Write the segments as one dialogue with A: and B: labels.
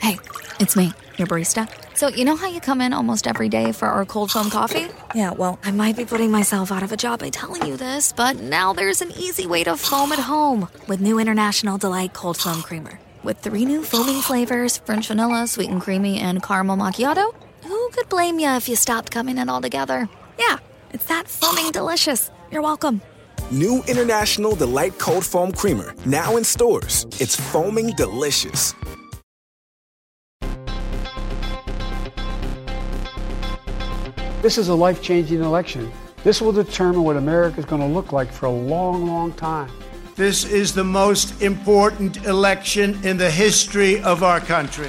A: Hey, it's me, your barista. So, you know how you come in almost every day for our cold foam coffee? Yeah, well, I might be putting myself out of a job by telling you this, but now there's an easy way to foam at home with new International Delight Cold Foam Creamer. With three new foaming flavors French vanilla, sweet and creamy, and caramel macchiato, who could blame you if you stopped coming in altogether? Yeah, it's that foaming delicious. You're welcome.
B: New International Delight Cold Foam Creamer, now in stores. It's foaming delicious.
C: This is a life-changing election. This will determine what America is going to look like for a long, long time.
D: This is the most important election in the history of our country.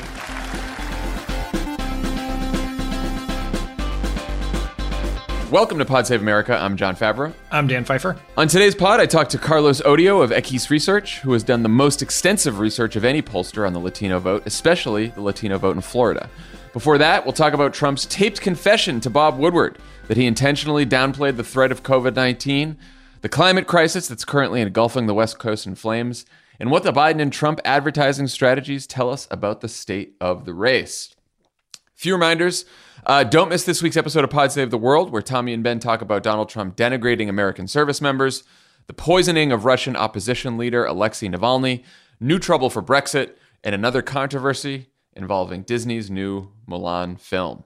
E: Welcome to Pod Save America. I'm John Favreau.
F: I'm Dan Pfeiffer.
E: On today's pod, I talked to Carlos Odio of Equis Research, who has done the most extensive research of any pollster on the Latino vote, especially the Latino vote in Florida. Before that, we'll talk about Trump's taped confession to Bob Woodward that he intentionally downplayed the threat of COVID 19, the climate crisis that's currently engulfing the West Coast in flames, and what the Biden and Trump advertising strategies tell us about the state of the race. Few reminders. Uh, don't miss this week's episode of Pod Save the World, where Tommy and Ben talk about Donald Trump denigrating American service members, the poisoning of Russian opposition leader Alexei Navalny, new trouble for Brexit, and another controversy involving Disney's new Mulan film.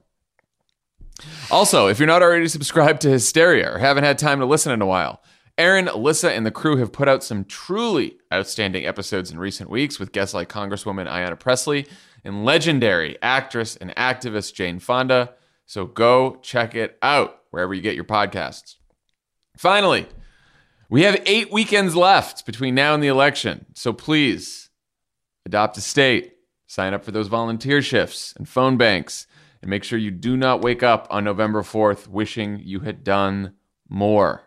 E: Also, if you're not already subscribed to Hysteria or haven't had time to listen in a while, Erin, Alyssa, and the crew have put out some truly outstanding episodes in recent weeks with guests like Congresswoman Ayanna Pressley and legendary actress and activist Jane Fonda. So go check it out wherever you get your podcasts. Finally, we have eight weekends left between now and the election. So please adopt a state Sign up for those volunteer shifts and phone banks, and make sure you do not wake up on November 4th wishing you had done more.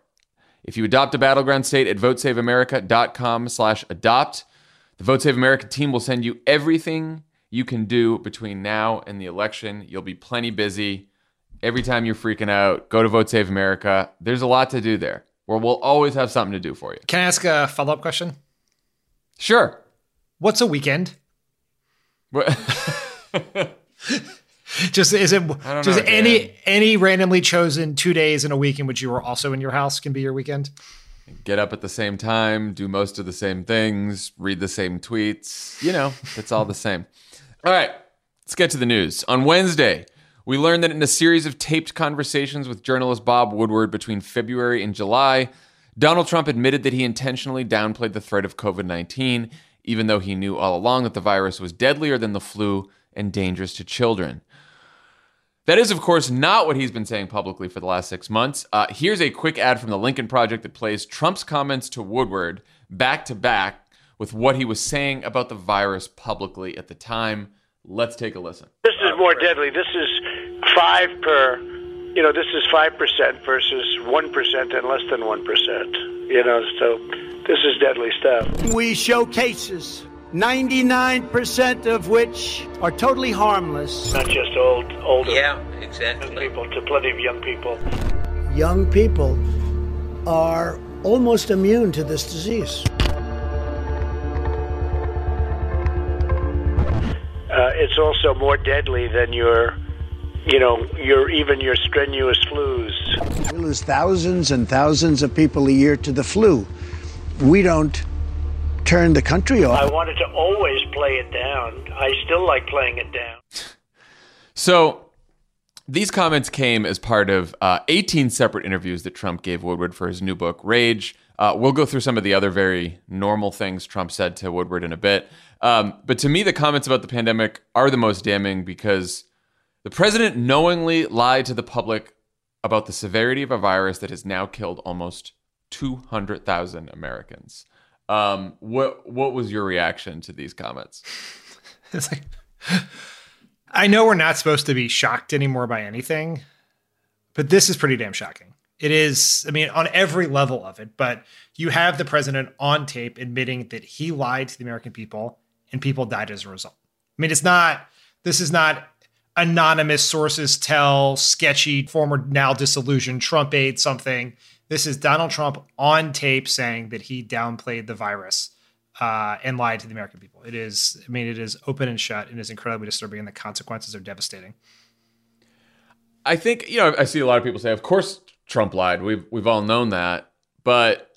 E: If you adopt a battleground state at votesaveamerica.com slash adopt, the Vote Save America team will send you everything you can do between now and the election. You'll be plenty busy. Every time you're freaking out, go to Vote Save America. There's a lot to do there, where we'll always have something to do for you.
F: Can I ask a follow up question?
E: Sure.
F: What's a weekend? just is it just know, any Dan. any randomly chosen two days in a week in which you were also in your house can be your weekend?
E: Get up at the same time, do most of the same things, read the same tweets. You know, it's all the same. All right, let's get to the news. On Wednesday, we learned that in a series of taped conversations with journalist Bob Woodward between February and July, Donald Trump admitted that he intentionally downplayed the threat of COVID 19 even though he knew all along that the virus was deadlier than the flu and dangerous to children. That is, of course, not what he's been saying publicly for the last six months. Uh, here's a quick ad from the Lincoln Project that plays Trump's comments to Woodward back to back with what he was saying about the virus publicly at the time. Let's take a listen.
G: This is more deadly. This is five per, you know, this is 5% versus 1% and less than 1%. You know, so this is deadly stuff.
D: We show cases, 99% of which are totally harmless.
G: Not just old, older. Yeah, exactly. People to plenty of young people.
D: Young people are almost immune to this disease.
G: Uh, it's also more deadly than your, you know, your even your strenuous flus.
D: We lose thousands and thousands of people a year to the flu we don't turn the country off.
G: I wanted to always play it down. I still like playing it down.
E: So these comments came as part of uh, 18 separate interviews that Trump gave Woodward for his new book, Rage. Uh, we'll go through some of the other very normal things Trump said to Woodward in a bit. Um, but to me, the comments about the pandemic are the most damning because the president knowingly lied to the public about the severity of a virus that has now killed almost 200,000 Americans. Um, what what was your reaction to these comments? it's
F: like I know we're not supposed to be shocked anymore by anything, but this is pretty damn shocking. It is, I mean, on every level of it, but you have the president on tape admitting that he lied to the American people and people died as a result. I mean, it's not, this is not anonymous sources tell sketchy former now disillusioned Trump aide something this is Donald Trump on tape saying that he downplayed the virus uh, and lied to the American people. It is, I mean, it is open and shut and is incredibly disturbing, and the consequences are devastating.
E: I think you know I see a lot of people say, of course Trump lied. We've we've all known that, but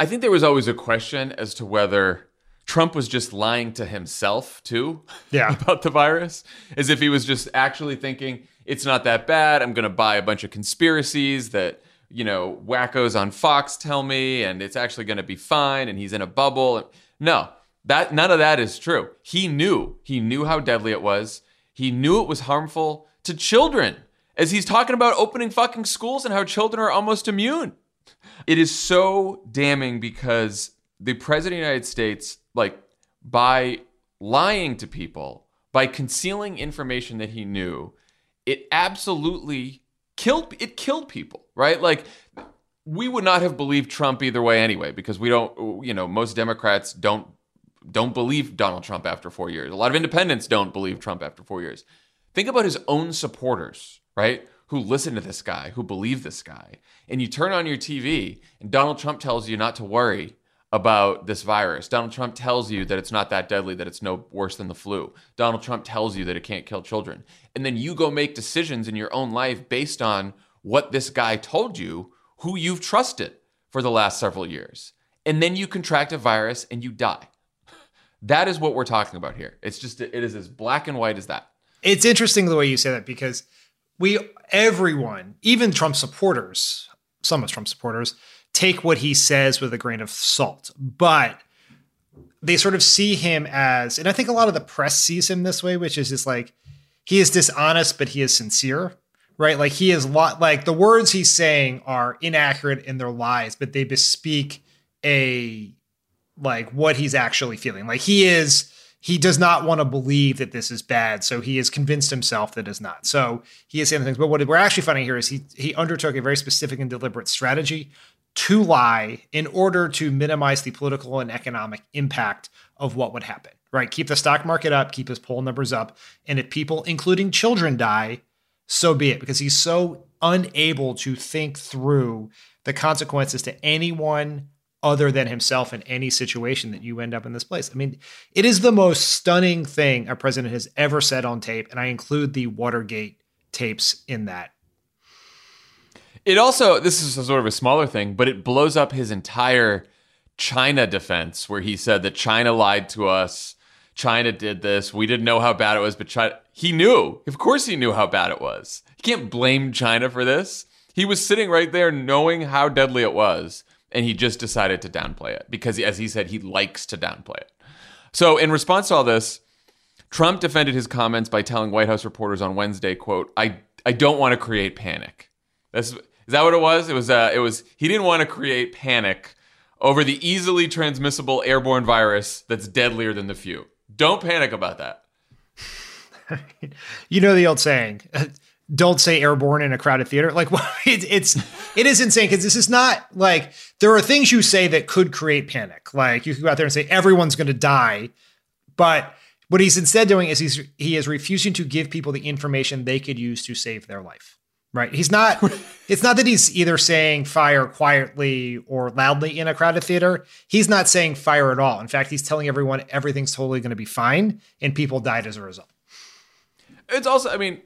E: I think there was always a question as to whether Trump was just lying to himself too yeah. about the virus, as if he was just actually thinking it's not that bad. I'm going to buy a bunch of conspiracies that you know, wackos on Fox tell me, and it's actually going to be fine, and he's in a bubble. No, that none of that is true. He knew. He knew how deadly it was. He knew it was harmful to children, as he's talking about opening fucking schools and how children are almost immune. It is so damning because the president of the United States, like, by lying to people, by concealing information that he knew, it absolutely killed. It killed people right? Like we would not have believed Trump either way anyway, because we don't, you know, most Democrats don't don't believe Donald Trump after four years. A lot of independents don't believe Trump after four years. Think about his own supporters, right? Who listen to this guy, who believe this guy. And you turn on your TV and Donald Trump tells you not to worry about this virus. Donald Trump tells you that it's not that deadly, that it's no worse than the flu. Donald Trump tells you that it can't kill children. And then you go make decisions in your own life based on what this guy told you, who you've trusted for the last several years. And then you contract a virus and you die. That is what we're talking about here. It's just, it is as black and white as that.
F: It's interesting the way you say that because we, everyone, even Trump supporters, some of Trump supporters, take what he says with a grain of salt. But they sort of see him as, and I think a lot of the press sees him this way, which is just like, he is dishonest, but he is sincere right? Like he is lo- like the words he's saying are inaccurate in their lies, but they bespeak a like what he's actually feeling. Like he is he does not want to believe that this is bad, so he has convinced himself that it's not. So he is saying things. But what we're actually finding here is he he undertook a very specific and deliberate strategy to lie in order to minimize the political and economic impact of what would happen. Right? Keep the stock market up, keep his poll numbers up, and if people, including children, die, so be it, because he's so unable to think through the consequences to anyone other than himself in any situation that you end up in this place. I mean, it is the most stunning thing a president has ever said on tape, and I include the Watergate tapes in that.
E: It also, this is sort of a smaller thing, but it blows up his entire China defense, where he said that China lied to us China did this. We didn't know how bad it was, but China, he knew. Of course, he knew how bad it was. You can't blame China for this. He was sitting right there knowing how deadly it was, and he just decided to downplay it because, as he said, he likes to downplay it. So, in response to all this, Trump defended his comments by telling White House reporters on Wednesday, "quote I I don't want to create panic." That's is that what it was? It was uh, it was he didn't want to create panic over the easily transmissible airborne virus that's deadlier than the few. Don't panic about that.
F: you know the old saying, don't say airborne in a crowded theater. Like it, it's it is insane because this is not like there are things you say that could create panic. Like you could go out there and say everyone's going to die, but what he's instead doing is he's he is refusing to give people the information they could use to save their life. Right. He's not it's not that he's either saying fire quietly or loudly in a crowded theater. He's not saying fire at all. In fact, he's telling everyone everything's totally going to be fine and people died as a result.
E: It's also I mean,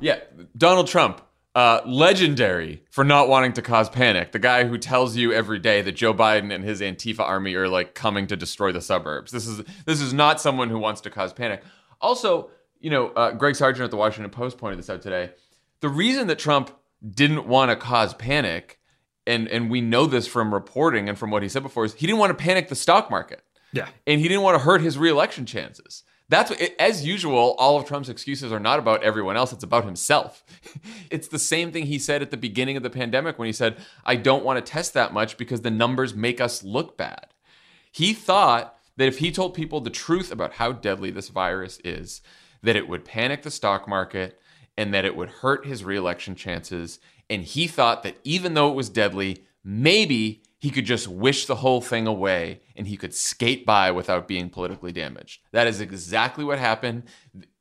E: yeah, Donald Trump uh, legendary for not wanting to cause panic. The guy who tells you every day that Joe Biden and his Antifa army are like coming to destroy the suburbs. This is this is not someone who wants to cause panic. Also, you know, uh, Greg Sargent at the Washington Post pointed this out today the reason that Trump didn't want to cause panic, and and we know this from reporting and from what he said before, is he didn't want to panic the stock market.
F: Yeah,
E: and he didn't want to hurt his reelection chances. That's what, as usual. All of Trump's excuses are not about everyone else; it's about himself. it's the same thing he said at the beginning of the pandemic when he said, "I don't want to test that much because the numbers make us look bad." He thought that if he told people the truth about how deadly this virus is, that it would panic the stock market and that it would hurt his reelection chances. And he thought that even though it was deadly, maybe he could just wish the whole thing away and he could skate by without being politically damaged. That is exactly what happened.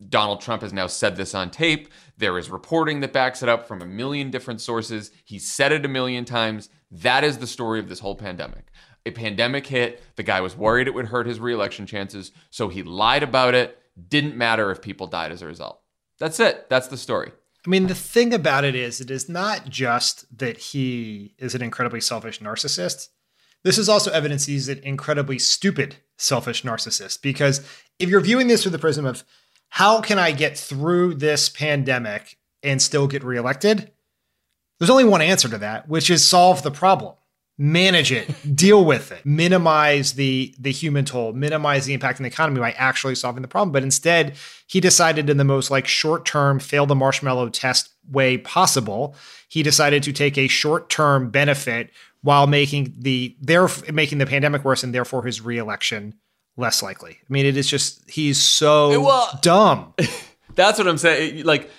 E: Donald Trump has now said this on tape. There is reporting that backs it up from a million different sources. He said it a million times. That is the story of this whole pandemic. A pandemic hit. The guy was worried it would hurt his reelection chances, so he lied about it. Didn't matter if people died as a result. That's it. That's the story.
F: I mean, the thing about it is, it is not just that he is an incredibly selfish narcissist. This is also evidence he's an incredibly stupid, selfish narcissist. Because if you're viewing this through the prism of how can I get through this pandemic and still get reelected, there's only one answer to that, which is solve the problem manage it, deal with it, minimize the the human toll, minimize the impact on the economy by actually solving the problem. But instead, he decided in the most like short-term fail the marshmallow test way possible, he decided to take a short-term benefit while making the their making the pandemic worse and therefore his reelection less likely. I mean, it is just he's so well, dumb.
E: That's what I'm saying. Like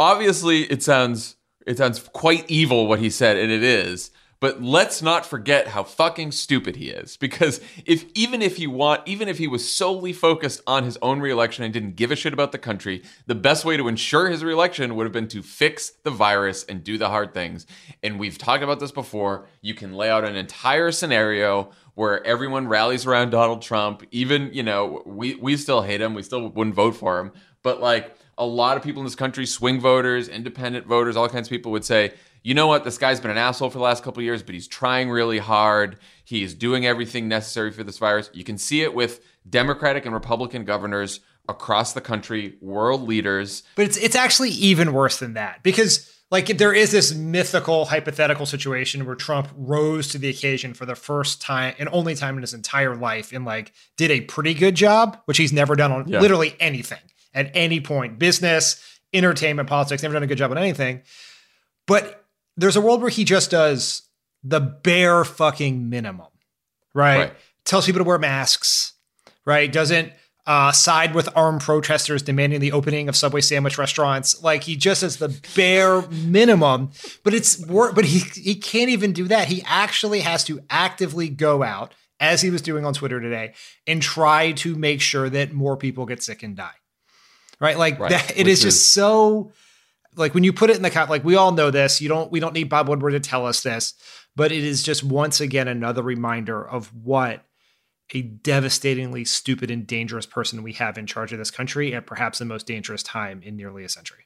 E: obviously it sounds it sounds quite evil what he said and it is but let's not forget how fucking stupid he is. Because if even if he want, even if he was solely focused on his own reelection and didn't give a shit about the country, the best way to ensure his reelection would have been to fix the virus and do the hard things. And we've talked about this before. You can lay out an entire scenario where everyone rallies around Donald Trump. Even, you know, we we still hate him. We still wouldn't vote for him. But like a lot of people in this country, swing voters, independent voters, all kinds of people would say, you know what, this guy's been an asshole for the last couple years, but he's trying really hard. He is doing everything necessary for this virus. You can see it with Democratic and Republican governors across the country, world leaders.
F: But it's it's actually even worse than that because like there is this mythical hypothetical situation where Trump rose to the occasion for the first time and only time in his entire life and like did a pretty good job, which he's never done on yeah. literally anything at any point, business, entertainment, politics, never done a good job on anything. But there's a world where he just does the bare fucking minimum, right? right. Tells people to wear masks, right? Doesn't uh, side with armed protesters demanding the opening of subway sandwich restaurants. Like he just does the bare minimum, but it's work. But he he can't even do that. He actually has to actively go out as he was doing on Twitter today and try to make sure that more people get sick and die. Right, like right. that. It is, is just so like when you put it in the cat like we all know this. You don't we don't need Bob Woodward to tell us this, but it is just once again another reminder of what a devastatingly stupid and dangerous person we have in charge of this country at perhaps the most dangerous time in nearly a century.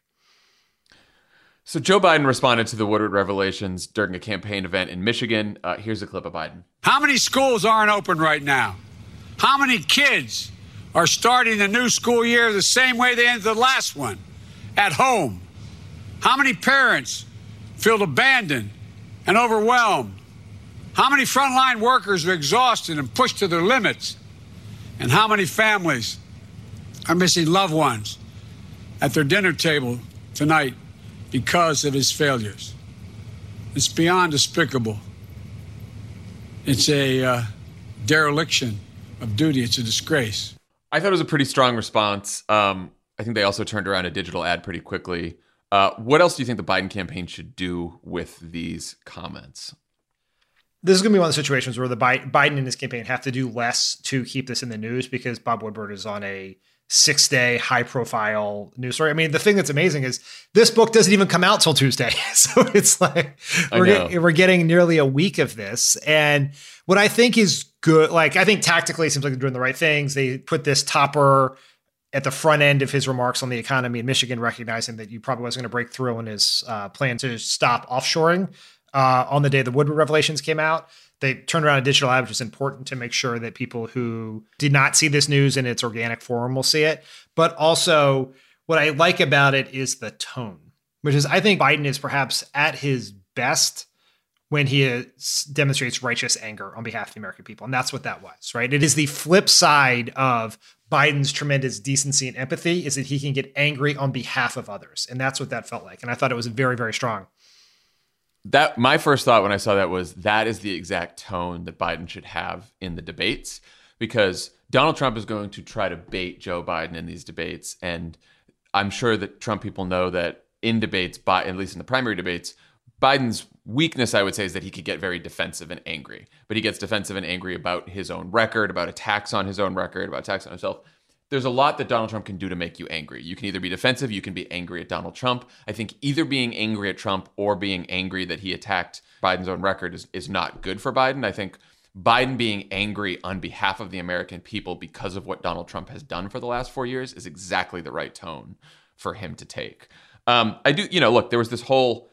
E: So Joe Biden responded to the Woodward revelations during a campaign event in Michigan. Uh, here's a clip of Biden.
D: How many schools aren't open right now? How many kids are starting the new school year the same way they ended the last one? At home, how many parents feel abandoned and overwhelmed? How many frontline workers are exhausted and pushed to their limits? And how many families are missing loved ones at their dinner table tonight because of his failures? It's beyond despicable. It's a uh, dereliction of duty, it's a disgrace.
E: I thought it was a pretty strong response. Um, I think they also turned around a digital ad pretty quickly. Uh, what else do you think the Biden campaign should do with these comments?
F: This is going to be one of the situations where the Biden and his campaign have to do less to keep this in the news because Bob Woodward is on a six day high profile news story. I mean, the thing that's amazing is this book doesn't even come out till Tuesday. so it's like we're, get, we're getting nearly a week of this. And what I think is good, like, I think tactically it seems like they're doing the right things. They put this topper at the front end of his remarks on the economy in Michigan, recognizing that you probably wasn't going to break through on his uh, plan to stop offshoring uh, on the day the Woodward revelations came out. They turned around a digital ad, which is important to make sure that people who did not see this news in its organic form will see it. But also, what I like about it is the tone, which is I think Biden is perhaps at his best when he is, demonstrates righteous anger on behalf of the American people. And that's what that was, right? It is the flip side of Biden's tremendous decency and empathy is that he can get angry on behalf of others. And that's what that felt like. And I thought it was very, very strong.
E: That my first thought when I saw that was that is the exact tone that Biden should have in the debates because Donald Trump is going to try to bait Joe Biden in these debates and I'm sure that Trump people know that in debates, by at least in the primary debates, Biden's weakness, I would say, is that he could get very defensive and angry. But he gets defensive and angry about his own record, about attacks on his own record, about attacks on himself. There's a lot that Donald Trump can do to make you angry. You can either be defensive, you can be angry at Donald Trump. I think either being angry at Trump or being angry that he attacked Biden's own record is, is not good for Biden. I think Biden being angry on behalf of the American people because of what Donald Trump has done for the last four years is exactly the right tone for him to take. Um, I do, you know, look, there was this whole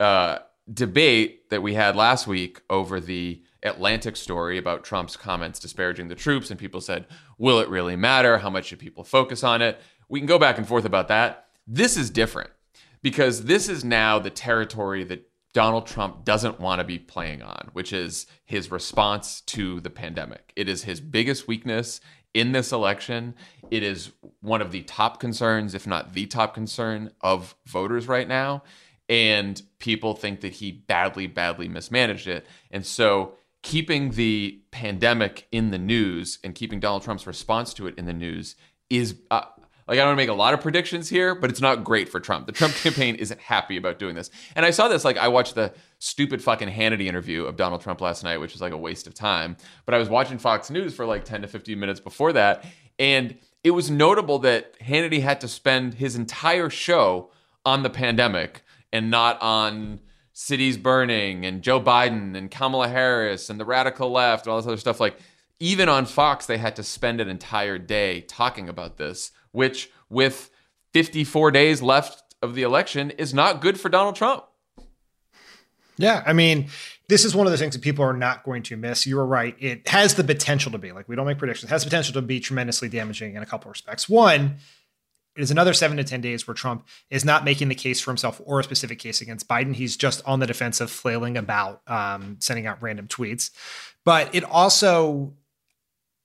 E: uh, debate that we had last week over the Atlantic story about Trump's comments disparaging the troops, and people said, will it really matter? How much should people focus on it? We can go back and forth about that. This is different because this is now the territory that Donald Trump doesn't want to be playing on, which is his response to the pandemic. It is his biggest weakness in this election. It is one of the top concerns, if not the top concern, of voters right now and people think that he badly, badly mismanaged it. And so keeping the pandemic in the news and keeping Donald Trump's response to it in the news is. Uh, like, I don't want to make a lot of predictions here, but it's not great for Trump. The Trump campaign isn't happy about doing this. And I saw this, like, I watched the stupid fucking Hannity interview of Donald Trump last night, which is like a waste of time. But I was watching Fox News for like 10 to 15 minutes before that. And it was notable that Hannity had to spend his entire show on the pandemic and not on cities burning and Joe Biden and Kamala Harris and the radical left and all this other stuff. Like, even on Fox, they had to spend an entire day talking about this, which, with 54 days left of the election, is not good for Donald Trump.
F: Yeah, I mean, this is one of the things that people are not going to miss. You were right. It has the potential to be, like, we don't make predictions, it has potential to be tremendously damaging in a couple of respects. One, it is another seven to 10 days where Trump is not making the case for himself or a specific case against Biden. He's just on the defensive, flailing about, um, sending out random tweets. But it also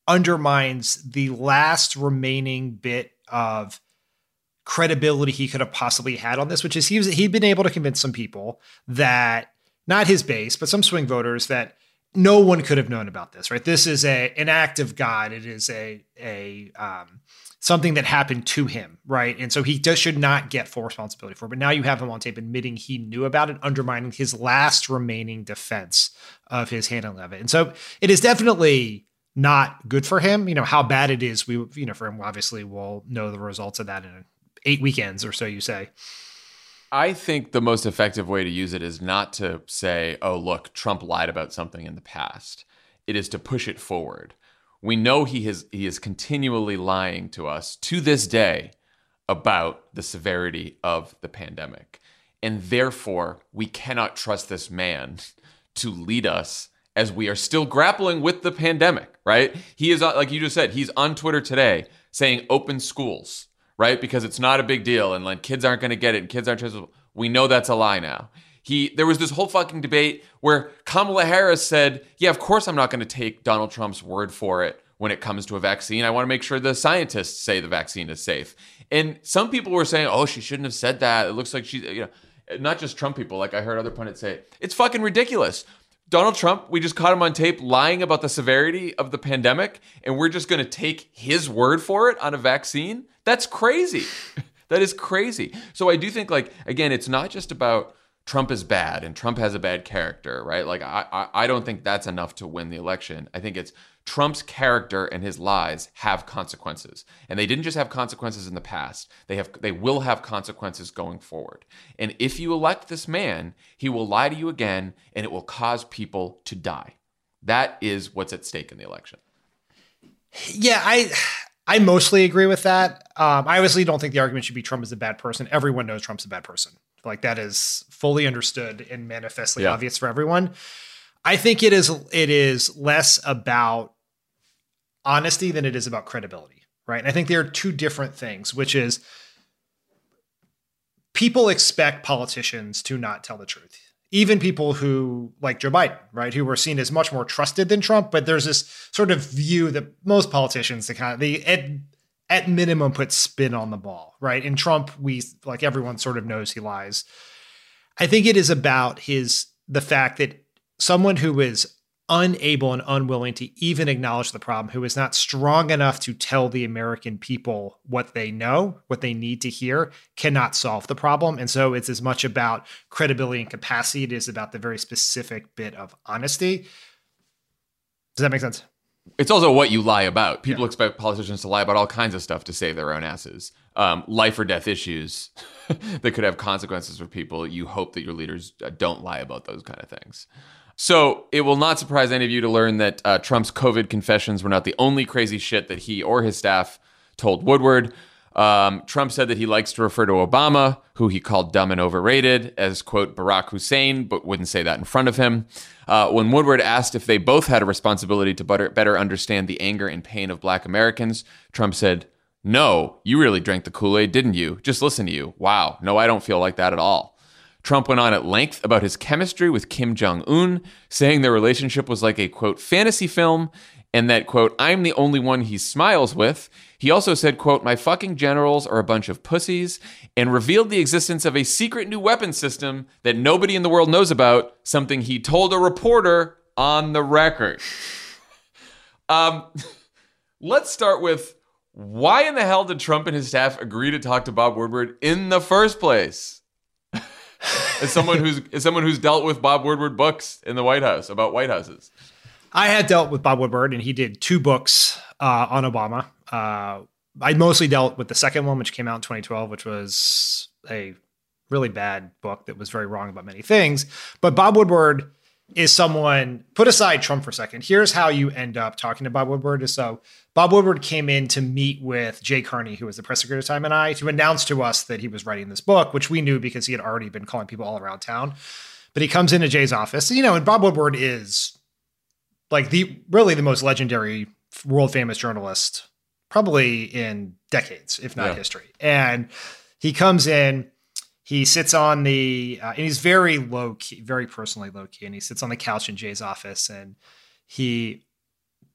F: undermines the last remaining bit of credibility he could have possibly had on this, which is he was, he'd been able to convince some people that not his base, but some swing voters that no one could have known about this, right? This is a an act of God. It is a a um, something that happened to him, right? And so he just should not get full responsibility for it. But now you have him on tape admitting he knew about it, undermining his last remaining defense of his handling of it. And so it is definitely not good for him. You know, how bad it is, we, you know, for him, obviously we'll know the results of that in eight weekends or so, you say.
E: I think the most effective way to use it is not to say, oh, look, Trump lied about something in the past. It is to push it forward we know he is he is continually lying to us to this day about the severity of the pandemic. And therefore, we cannot trust this man to lead us as we are still grappling with the pandemic, right? He is uh, like you just said, he's on Twitter today saying open schools, right? Because it's not a big deal and like kids aren't going to get it and kids aren't We know that's a lie now. He there was this whole fucking debate where Kamala Harris said, "Yeah, of course I'm not going to take Donald Trump's word for it." when it comes to a vaccine. I want to make sure the scientists say the vaccine is safe. And some people were saying, "Oh, she shouldn't have said that. It looks like she, you know, not just Trump people. Like I heard other pundits say, it's fucking ridiculous." Donald Trump, we just caught him on tape lying about the severity of the pandemic, and we're just going to take his word for it on a vaccine? That's crazy. that is crazy. So I do think, like, again, it's not just about Trump is bad and Trump has a bad character, right? Like I, I, don't think that's enough to win the election. I think it's Trump's character and his lies have consequences. And they didn't just have consequences in the past. They have they will have consequences going forward. And if you elect this man, he will lie to you again and it will cause people to die. That is what's at stake in the election.
F: Yeah, I I mostly agree with that. Um, I obviously don't think the argument should be Trump is a bad person. Everyone knows Trump's a bad person. Like that is fully understood and manifestly yeah. obvious for everyone. I think it is it is less about honesty than it is about credibility, right? And I think there are two different things, which is people expect politicians to not tell the truth. Even people who like Joe Biden, right, who were seen as much more trusted than Trump, but there's this sort of view that most politicians, the kind of the at minimum put spin on the ball, right? And Trump, we like everyone sort of knows he lies. I think it is about his the fact that someone who is unable and unwilling to even acknowledge the problem, who is not strong enough to tell the American people what they know, what they need to hear, cannot solve the problem. And so it's as much about credibility and capacity, it is about the very specific bit of honesty. Does that make sense?
E: it's also what you lie about. People yeah. expect politicians to lie about all kinds of stuff to save their own asses. Um, life or death issues that could have consequences for people. You hope that your leaders uh, don't lie about those kind of things. So it will not surprise any of you to learn that uh, Trump's COVID confessions were not the only crazy shit that he or his staff told Woodward. Um, Trump said that he likes to refer to Obama, who he called dumb and overrated, as, quote, Barack Hussein, but wouldn't say that in front of him. Uh, when Woodward asked if they both had a responsibility to better, better understand the anger and pain of black Americans, Trump said, No, you really drank the Kool Aid, didn't you? Just listen to you. Wow. No, I don't feel like that at all. Trump went on at length about his chemistry with Kim Jong un, saying their relationship was like a, quote, fantasy film, and that, quote, I'm the only one he smiles with he also said, quote, "My fucking generals are a bunch of pussies," and revealed the existence of a secret new weapon system that nobody in the world knows about, something he told a reporter on the record. um, let's start with why in the hell did Trump and his staff agree to talk to Bob Woodward in the first place? as someone who's as someone who's dealt with Bob Woodward books in the White House about White Houses.
F: I had dealt with Bob Woodward, and he did two books uh, on Obama uh, I mostly dealt with the second one, which came out in 2012, which was a really bad book that was very wrong about many things. But Bob Woodward is someone, put aside Trump for a second. Here's how you end up talking to Bob Woodward. so Bob Woodward came in to meet with Jay Carney, who was the press secretary at the time, and I, to announce to us that he was writing this book, which we knew because he had already been calling people all around town. But he comes into Jay's office, you know, and Bob Woodward is like the really the most legendary world famous journalist probably in decades, if not yeah. history. And he comes in, he sits on the, uh, and he's very low key, very personally low key, and he sits on the couch in Jay's office and he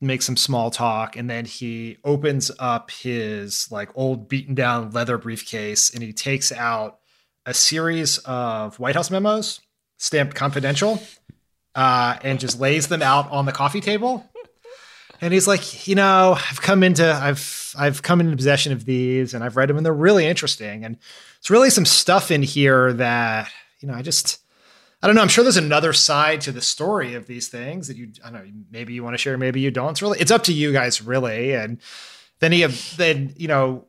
F: makes some small talk and then he opens up his like old beaten down leather briefcase and he takes out a series of White House memos stamped confidential uh, and just lays them out on the coffee table and he's like, you know, I've come into I've I've come into possession of these and I've read them and they're really interesting. And it's really some stuff in here that, you know, I just I don't know. I'm sure there's another side to the story of these things that you I don't know, maybe you want to share, maybe you don't. It's really it's up to you guys really. And then he then, you know,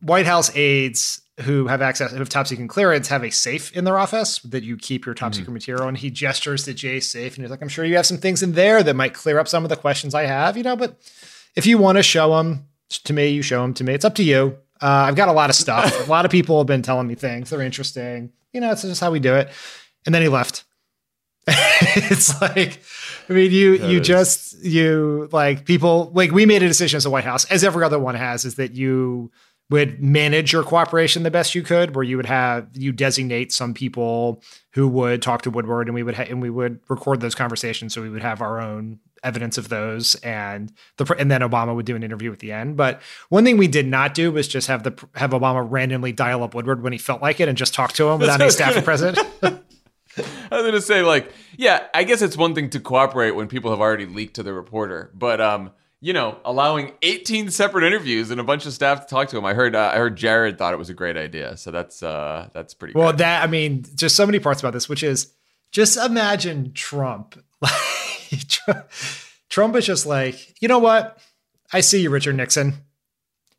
F: White House aides who have access who have top secret clearance have a safe in their office that you keep your top mm-hmm. secret material and he gestures to Jay's safe and he's like I'm sure you have some things in there that might clear up some of the questions I have you know but if you want to show them to me you show them to me it's up to you uh, I've got a lot of stuff a lot of people have been telling me things they're interesting you know it's just how we do it and then he left it's like I mean, you that you is. just you like people like we made a decision as the White House, as every other one has, is that you would manage your cooperation the best you could, where you would have you designate some people who would talk to Woodward, and we would ha- and we would record those conversations, so we would have our own evidence of those, and the and then Obama would do an interview at the end. But one thing we did not do was just have the have Obama randomly dial up Woodward when he felt like it and just talk to him without any staff present. I
E: was gonna say, like, yeah, I guess it's one thing to cooperate when people have already leaked to the reporter, but um, you know, allowing 18 separate interviews and a bunch of staff to talk to him. I heard uh, I heard Jared thought it was a great idea. So that's uh that's pretty
F: Well, that I mean, just so many parts about this, which is just imagine Trump. Trump is just like, "You know what? I see you, Richard Nixon.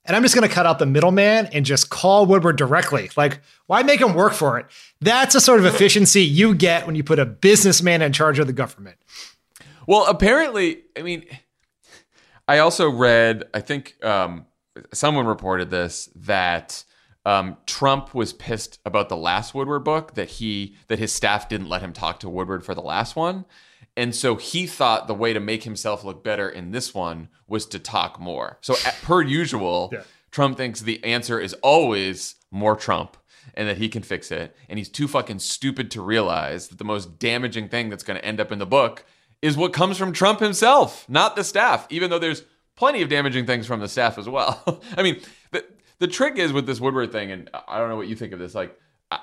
F: And I'm just going to cut out the middleman and just call Woodward directly. Like, why make him work for it? That's a sort of efficiency you get when you put a businessman in charge of the government."
E: Well, apparently, I mean, I also read, I think um, someone reported this that um, Trump was pissed about the last Woodward book that he that his staff didn't let him talk to Woodward for the last one, and so he thought the way to make himself look better in this one was to talk more. So at, per usual, yeah. Trump thinks the answer is always more Trump and that he can fix it, and he's too fucking stupid to realize that the most damaging thing that's going to end up in the book is what comes from Trump himself, not the staff, even though there's plenty of damaging things from the staff as well. I mean, the, the trick is with this Woodward thing, and I don't know what you think of this, like,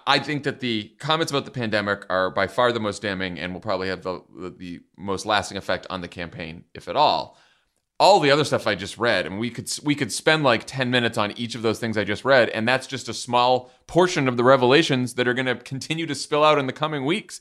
E: I think that the comments about the pandemic are by far the most damning and will probably have the, the most lasting effect on the campaign, if at all. All the other stuff I just read, and we could we could spend like ten minutes on each of those things I just read, and that's just a small portion of the revelations that are going to continue to spill out in the coming weeks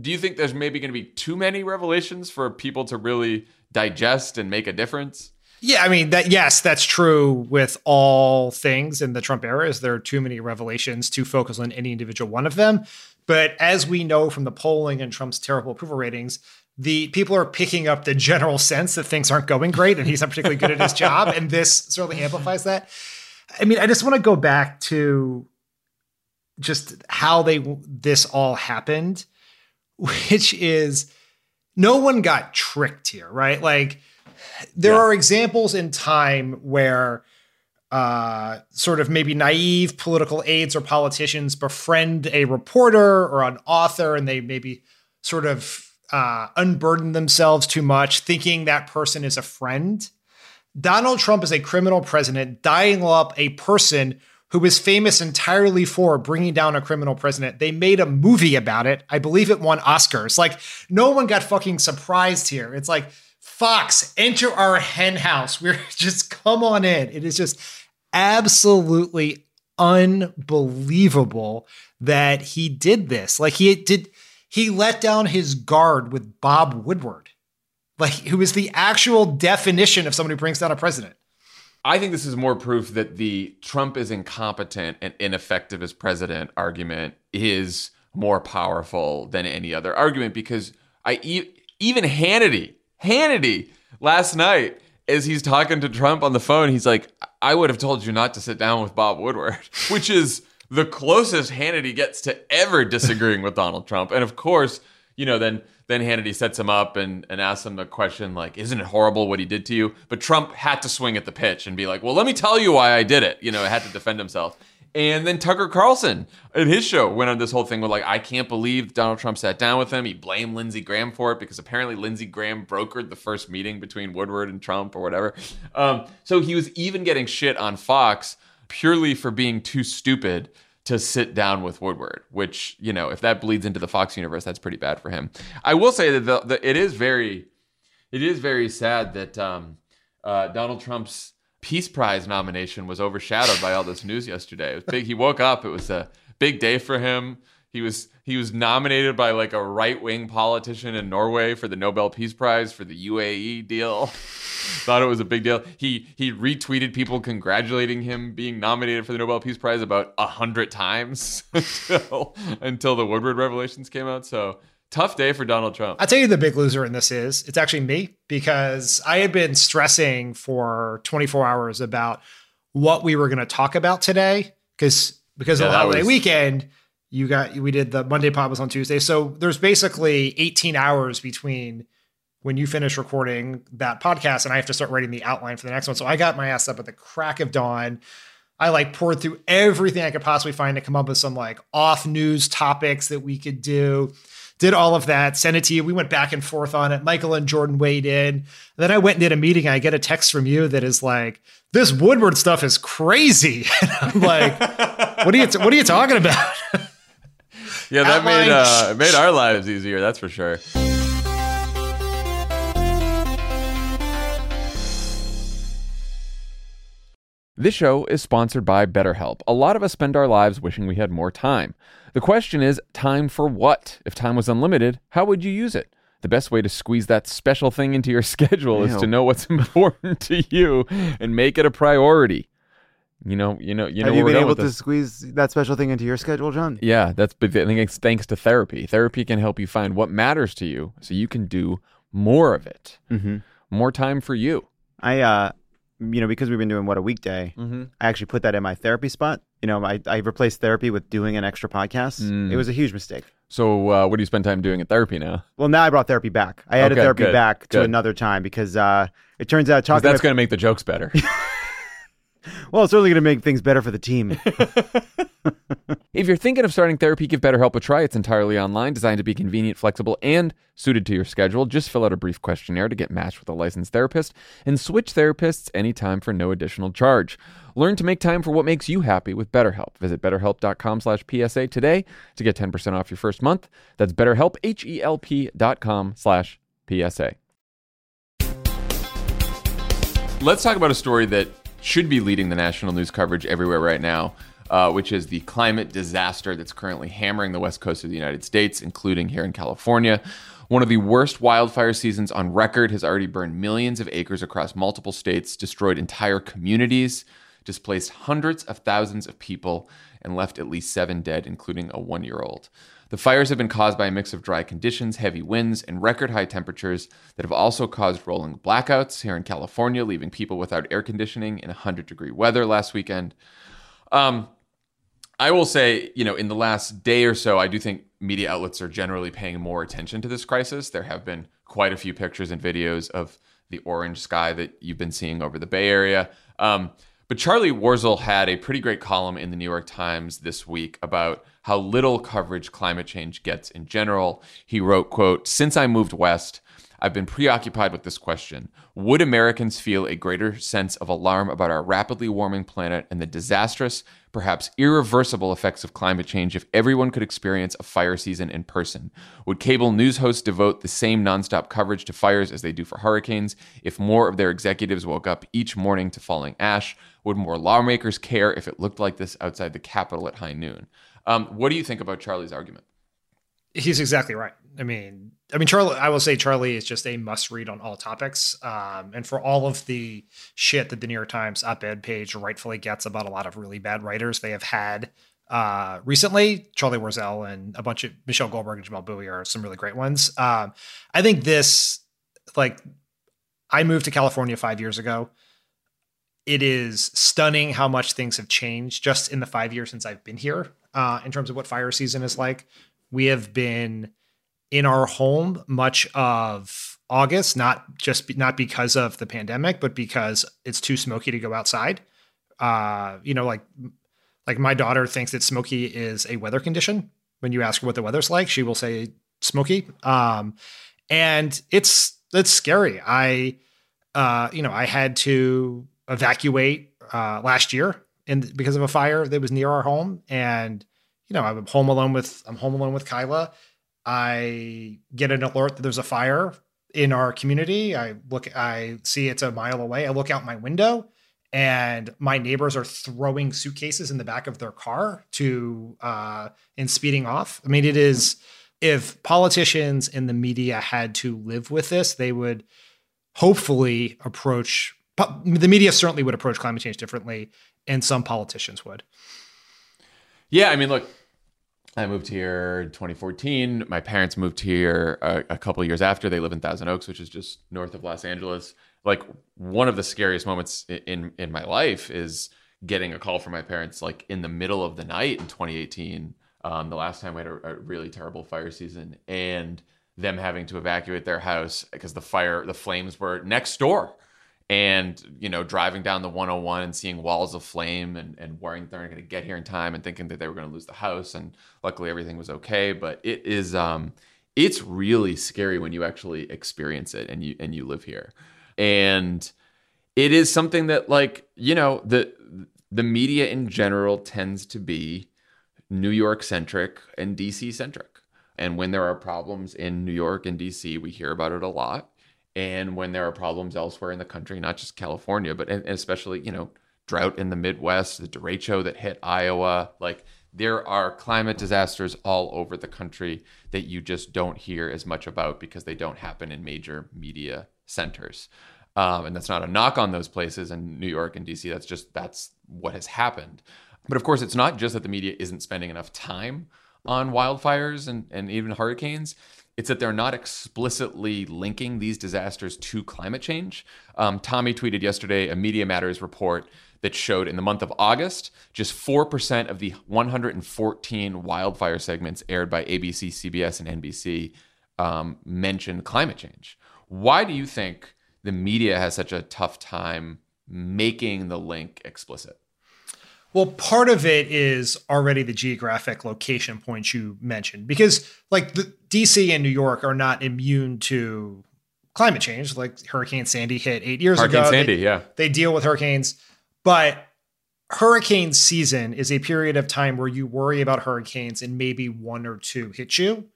E: do you think there's maybe going to be too many revelations for people to really digest and make a difference?
F: Yeah, I mean that. Yes, that's true with all things in the Trump era. Is there are too many revelations to focus on any individual one of them? But as we know from the polling and Trump's terrible approval ratings, the people are picking up the general sense that things aren't going great, and he's not particularly good at his job. And this certainly amplifies that. I mean, I just want to go back to just how they this all happened which is no one got tricked here, right? Like there yeah. are examples in time where uh, sort of maybe naive political aides or politicians befriend a reporter or an author and they maybe sort of uh, unburden themselves too much, thinking that person is a friend. Donald Trump is a criminal president, dialing up a person who was famous entirely for bringing down a criminal president. They made a movie about it. I believe it won Oscars. Like, no one got fucking surprised here. It's like, Fox, enter our henhouse. We're just come on in. It is just absolutely unbelievable that he did this. Like, he did, he let down his guard with Bob Woodward, like, who is the actual definition of somebody who brings down a president.
E: I think this is more proof that the Trump is incompetent and ineffective as president argument is more powerful than any other argument because I e- even Hannity, Hannity last night as he's talking to Trump on the phone, he's like, "I would have told you not to sit down with Bob Woodward," which is the closest Hannity gets to ever disagreeing with Donald Trump. And of course, you know, then then Hannity sets him up and, and asks him the question, like, isn't it horrible what he did to you? But Trump had to swing at the pitch and be like, well, let me tell you why I did it. You know, had to defend himself. And then Tucker Carlson in his show went on this whole thing with like, I can't believe Donald Trump sat down with him. He blamed Lindsey Graham for it because apparently Lindsey Graham brokered the first meeting between Woodward and Trump or whatever. Um, so he was even getting shit on Fox purely for being too stupid to sit down with Woodward, which, you know, if that bleeds into the Fox universe, that's pretty bad for him. I will say that the, the, it is very it is very sad that um, uh, Donald Trump's Peace Prize nomination was overshadowed by all this news yesterday. It was big. He woke up. It was a big day for him. He was he was nominated by like a right wing politician in Norway for the Nobel Peace Prize for the UAE deal. Thought it was a big deal. He he retweeted people congratulating him being nominated for the Nobel Peace Prize about a hundred times until until the Woodward revelations came out. So tough day for Donald Trump.
F: i tell you the big loser in this is it's actually me because I had been stressing for 24 hours about what we were going to talk about today because because yeah, of the holiday was... weekend you got we did the Monday pod was on Tuesday. So there's basically 18 hours between when you finish recording that podcast and I have to start writing the outline for the next one. So I got my ass up at the crack of dawn. I like poured through everything I could possibly find to come up with some like off news topics that we could do. Did all of that, sent it to you. We went back and forth on it. Michael and Jordan weighed in. then I went and did a meeting. And I get a text from you that is like, this Woodward stuff is crazy. And I'm like, what are you, what are you talking about?
E: yeah, that made uh, made our lives easier. That's for sure. This show is sponsored by BetterHelp. A lot of us spend our lives wishing we had more time. The question is, time for what? If time was unlimited, how would you use it? The best way to squeeze that special thing into your schedule is to know what's important to you and make it a priority. You know, you know, you know.
F: Have
E: you
F: been
E: able
F: to squeeze that special thing into your schedule, John?
E: Yeah, that's. I think it's thanks to therapy. Therapy can help you find what matters to you, so you can do more of it. Mm-hmm. More time for you.
F: I, uh, you know, because we've been doing what a weekday. Mm-hmm. I actually put that in my therapy spot. You know, I I replaced therapy with doing an extra podcast. Mm. It was a huge mistake.
E: So, uh, what do you spend time doing at therapy now?
F: Well, now I brought therapy back. I added okay, therapy good, back to another time because uh, it turns out talking.
E: That's going to make the jokes better.
F: well, it's certainly going to make things better for the team.
E: if you're thinking of starting therapy, give BetterHelp a try. It's entirely online, designed to be convenient, flexible, and suited to your schedule. Just fill out a brief questionnaire to get matched with a licensed therapist and switch therapists anytime for no additional charge. Learn to make time for what makes you happy with BetterHelp. Visit betterhelp.com slash PSA today to get 10% off your first month. That's betterhelp, hel pcom slash PSA. Let's talk about a story that should be leading the national news coverage everywhere right now, uh, which is the climate disaster that's currently hammering the west coast of the United States, including here in California. One of the worst wildfire seasons on record has already burned millions of acres across multiple states, destroyed entire communities, displaced hundreds of thousands of people, and left at least seven dead, including a one year old. The fires have been caused by a mix of dry conditions, heavy winds, and record high temperatures that have also caused rolling blackouts here in California, leaving people without air conditioning in 100 degree weather last weekend. Um, I will say, you know, in the last day or so, I do think media outlets are generally paying more attention to this crisis. There have been quite a few pictures and videos of the orange sky that you've been seeing over the Bay Area. Um, but Charlie Warzel had a pretty great column in the New York Times this week about how little coverage climate change gets in general. He wrote, quote, "Since I moved west, I've been preoccupied with this question. Would Americans feel a greater sense of alarm about our rapidly warming planet and the disastrous, perhaps irreversible effects of climate change if everyone could experience a fire season in person? Would cable news hosts devote the same nonstop coverage to fires as they do for hurricanes if more of their executives woke up each morning to falling ash? Would more lawmakers care if it looked like this outside the Capitol at high noon? Um, what do you think about Charlie's argument?
F: He's exactly right. I mean, I mean, Charlie. I will say Charlie is just a must-read on all topics, um, and for all of the shit that the New York Times op-ed page rightfully gets about a lot of really bad writers they have had uh, recently. Charlie Warzel and a bunch of Michelle Goldberg and Jamelle Bouie are some really great ones. Um, I think this, like, I moved to California five years ago. It is stunning how much things have changed just in the five years since I've been here uh, in terms of what fire season is like. We have been in our home much of August, not just be, not because of the pandemic, but because it's too smoky to go outside. Uh, you know, like like my daughter thinks that smoky is a weather condition. When you ask her what the weather's like, she will say smoky. Um, and it's it's scary. I uh, you know, I had to evacuate uh, last year in because of a fire that was near our home, and you know I'm home alone with I'm home alone with Kyla. I get an alert that there's a fire in our community. I look, I see it's a mile away. I look out my window, and my neighbors are throwing suitcases in the back of their car to uh, and speeding off. I mean, it is if politicians and the media had to live with this, they would hopefully approach the media certainly would approach climate change differently and some politicians would.
E: Yeah, I mean, look, I moved here in 2014. My parents moved here a, a couple years after. They live in Thousand Oaks, which is just north of Los Angeles. Like one of the scariest moments in in my life is getting a call from my parents like in the middle of the night in 2018. Um, the last time we had a, a really terrible fire season, and them having to evacuate their house because the fire, the flames were next door and you know driving down the 101 and seeing walls of flame and, and worrying they're not going to get here in time and thinking that they were going to lose the house and luckily everything was okay but it is um it's really scary when you actually experience it and you and you live here and it is something that like you know the the media in general tends to be new york centric and dc centric and when there are problems in new york and dc we hear about it a lot and when there are problems elsewhere in the country, not just California, but especially, you know, drought in the Midwest, the derecho that hit Iowa, like there are climate disasters all over the country that you just don't hear as much about because they don't happen in major media centers. Um, and that's not a knock on those places in New York and DC. That's just that's what has happened. But of course, it's not just that the media isn't spending enough time on wildfires and, and even hurricanes it's that they're not explicitly linking these disasters to climate change. Um, Tommy tweeted yesterday a Media Matters report that showed in the month of August, just 4% of the 114 wildfire segments aired by ABC, CBS, and NBC um, mentioned climate change. Why do you think the media has such a tough time making the link explicit?
F: Well, part of it is already the geographic location points you mentioned because like the DC and New York are not immune to climate change. Like Hurricane Sandy hit 8 years Hurricane ago. Hurricane Sandy, they, yeah. They deal with hurricanes, but hurricane season is a period of time where you worry about hurricanes and maybe one or two hit you,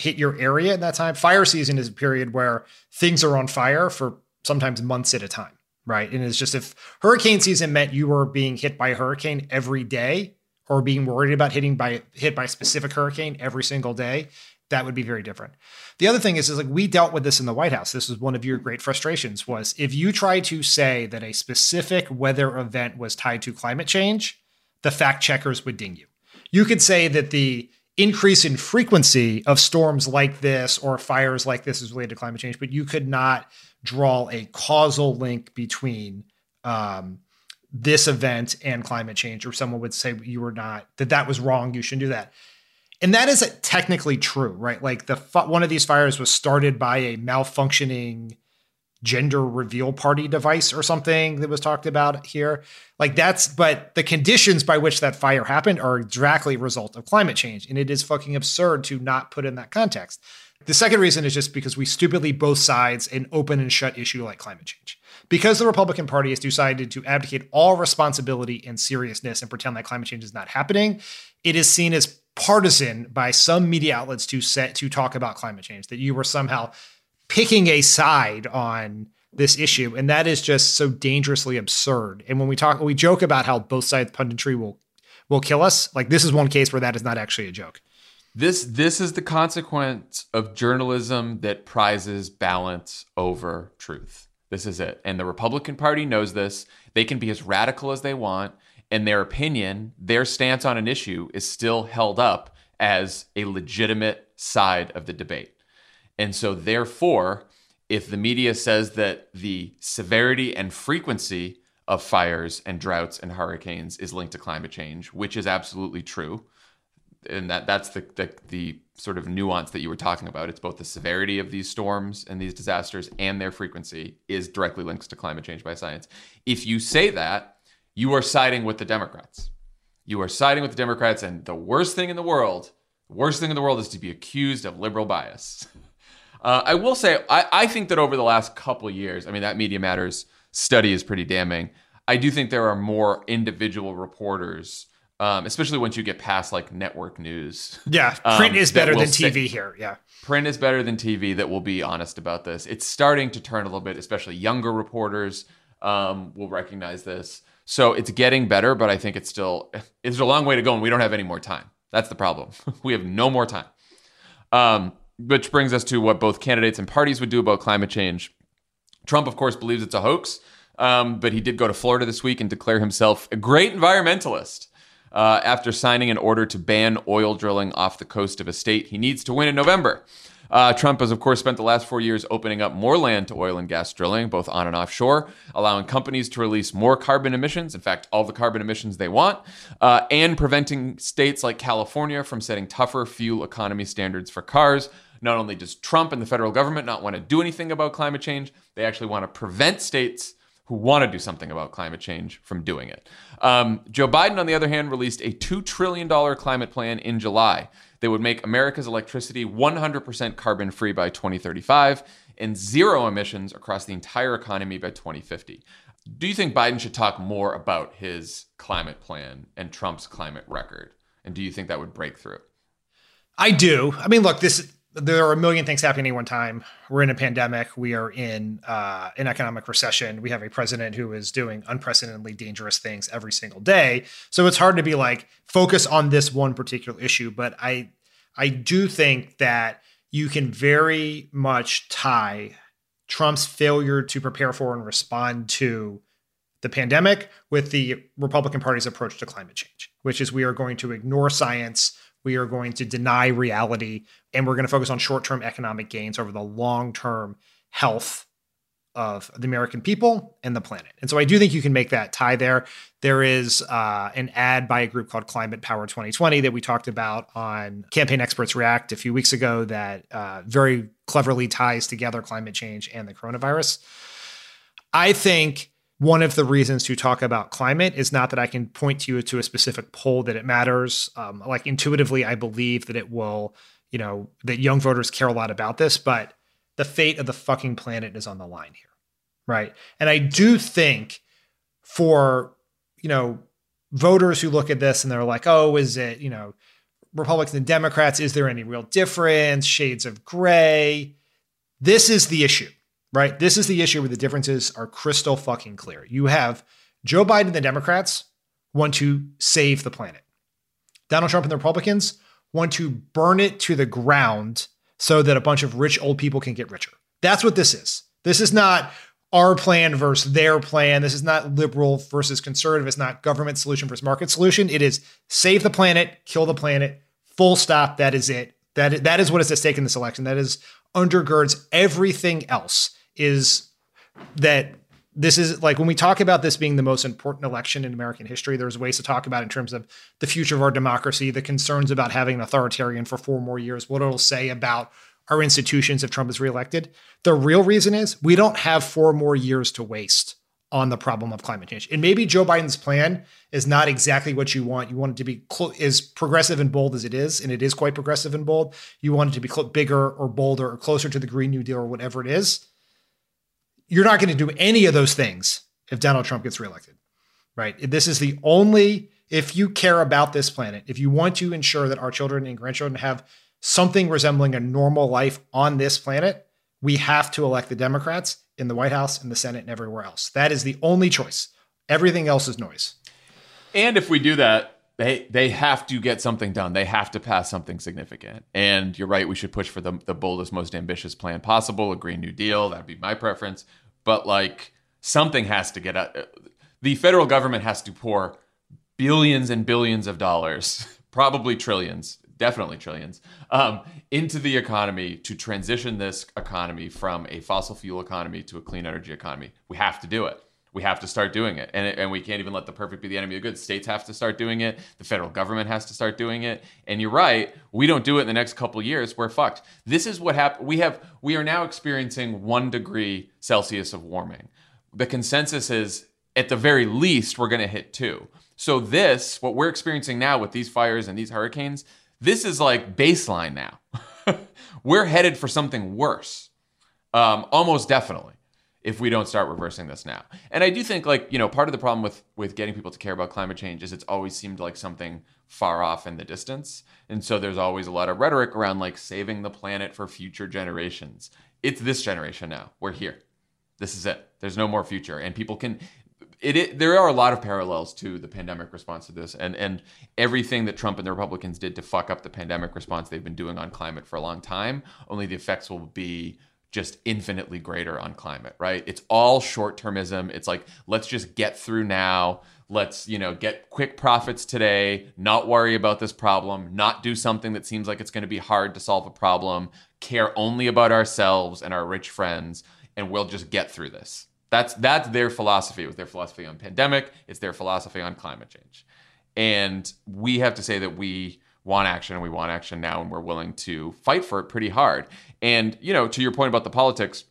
F: hit your area at that time. Fire season is a period where things are on fire for sometimes months at a time right? And it's just if hurricane season meant you were being hit by a hurricane every day or being worried about hitting by hit by a specific hurricane every single day, that would be very different. The other thing is, is like we dealt with this in the White House. This was one of your great frustrations was if you try to say that a specific weather event was tied to climate change, the fact checkers would ding you. You could say that the increase in frequency of storms like this or fires like this is related to climate change, but you could not draw a causal link between um, this event and climate change, or someone would say you were not that that was wrong. You shouldn't do that. And that is technically true, right? Like the one of these fires was started by a malfunctioning gender reveal party device or something that was talked about here. Like that's, but the conditions by which that fire happened are directly a result of climate change, and it is fucking absurd to not put in that context. The second reason is just because we stupidly both sides an open and shut issue like climate change. Because the Republican Party has decided to abdicate all responsibility and seriousness and pretend that climate change is not happening, it is seen as partisan by some media outlets to set to talk about climate change, that you were somehow picking a side on this issue. And that is just so dangerously absurd. And when we talk, we joke about how both sides punditry will will kill us. Like this is one case where that is not actually a joke.
E: This this is the consequence of journalism that prizes balance over truth. This is it. And the Republican Party knows this. They can be as radical as they want, and their opinion, their stance on an issue is still held up as a legitimate side of the debate. And so therefore, if the media says that the severity and frequency of fires and droughts and hurricanes is linked to climate change, which is absolutely true, and that that's the, the, the sort of nuance that you were talking about. It's both the severity of these storms and these disasters and their frequency is directly linked to climate change by science. If you say that, you are siding with the Democrats. You are siding with the Democrats, and the worst thing in the world, worst thing in the world, is to be accused of liberal bias. Uh, I will say, I, I think that over the last couple years, I mean, that Media Matters study is pretty damning. I do think there are more individual reporters um, especially once you get past like network news.
F: Yeah, um, print um, is better than TV here. Yeah,
E: print is better than TV. That will be honest about this. It's starting to turn a little bit, especially younger reporters um, will recognize this. So it's getting better, but I think it's still it's a long way to go, and we don't have any more time. That's the problem. we have no more time. Um, which brings us to what both candidates and parties would do about climate change. Trump, of course, believes it's a hoax, um, but he did go to Florida this week and declare himself a great environmentalist uh, after signing an order to ban oil drilling off the coast of a state he needs to win in November. Uh, Trump has, of course, spent the last four years opening up more land to oil and gas drilling, both on and offshore, allowing companies to release more carbon emissions, in fact, all the carbon emissions they want, uh, and preventing states like California from setting tougher fuel economy standards for cars. Not only does Trump and the federal government not want to do anything about climate change, they actually want to prevent states who want to do something about climate change from doing it. Um, Joe Biden, on the other hand, released a $2 trillion climate plan in July that would make America's electricity 100% carbon free by 2035 and zero emissions across the entire economy by 2050. Do you think Biden should talk more about his climate plan and Trump's climate record? And do you think that would break through?
F: I do. I mean, look, this there are a million things happening at one time. We're in a pandemic. We are in uh, an economic recession. We have a president who is doing unprecedentedly dangerous things every single day. So it's hard to be like focus on this one particular issue. But I, I do think that you can very much tie Trump's failure to prepare for and respond to the pandemic with the Republican Party's approach to climate change, which is we are going to ignore science we are going to deny reality and we're going to focus on short term economic gains over the long term health of the American people and the planet. And so I do think you can make that tie there. There is uh, an ad by a group called Climate Power 2020 that we talked about on Campaign Experts React a few weeks ago that uh, very cleverly ties together climate change and the coronavirus. I think one of the reasons to talk about climate is not that I can point to you to a specific poll that it matters. Um, like intuitively, I believe that it will, you know, that young voters care a lot about this, but the fate of the fucking planet is on the line here. Right. And I do think for, you know, voters who look at this and they're like, oh, is it, you know, Republicans and Democrats? Is there any real difference? Shades of gray. This is the issue right? This is the issue where the differences are crystal fucking clear. You have Joe Biden and the Democrats want to save the planet. Donald Trump and the Republicans want to burn it to the ground so that a bunch of rich old people can get richer. That's what this is. This is not our plan versus their plan. This is not liberal versus conservative. It's not government solution versus market solution. It is save the planet, kill the planet, full stop. That is it. That, that is what is at stake in this election. That is undergirds everything else is that this is like when we talk about this being the most important election in American history, there's ways to talk about in terms of the future of our democracy, the concerns about having an authoritarian for four more years, what it'll say about our institutions if Trump is reelected. The real reason is we don't have four more years to waste on the problem of climate change. And maybe Joe Biden's plan is not exactly what you want. You want it to be cl- as progressive and bold as it is, and it is quite progressive and bold. You want it to be cl- bigger or bolder or closer to the Green New Deal or whatever it is you're not going to do any of those things if Donald Trump gets reelected, right? This is the only, if you care about this planet, if you want to ensure that our children and grandchildren have something resembling a normal life on this planet, we have to elect the Democrats in the White House, in the Senate, and everywhere else. That is the only choice. Everything else is noise.
E: And if we do that, they they have to get something done. They have to pass something significant. And you're right, we should push for the the boldest, most ambitious plan possible, a Green New Deal. That'd be my preference. But like something has to get out. Uh, the federal government has to pour billions and billions of dollars, probably trillions, definitely trillions, um, into the economy to transition this economy from a fossil fuel economy to a clean energy economy. We have to do it we have to start doing it. And, and we can't even let the perfect be the enemy of the good. States have to start doing it. The federal government has to start doing it. And you're right. We don't do it in the next couple years. We're fucked. This is what happened. We have, we are now experiencing one degree Celsius of warming. The consensus is at the very least, we're going to hit two. So this, what we're experiencing now with these fires and these hurricanes, this is like baseline now. we're headed for something worse. Um, almost definitely if we don't start reversing this now. And I do think like, you know, part of the problem with with getting people to care about climate change is it's always seemed like something far off in the distance. And so there's always a lot of rhetoric around like saving the planet for future generations. It's this generation now. We're here. This is it. There's no more future and people can it, it, there are a lot of parallels to the pandemic response to this and and everything that Trump and the Republicans did to fuck up the pandemic response they've been doing on climate for a long time only the effects will be just infinitely greater on climate, right? It's all short termism. It's like, let's just get through now. Let's, you know, get quick profits today, not worry about this problem, not do something that seems like it's going to be hard to solve a problem, care only about ourselves and our rich friends, and we'll just get through this. That's that's their philosophy. It was their philosophy on pandemic, it's their philosophy on climate change. And we have to say that we want action and we want action now and we're willing to fight for it pretty hard. And, you know, to your point about the politics,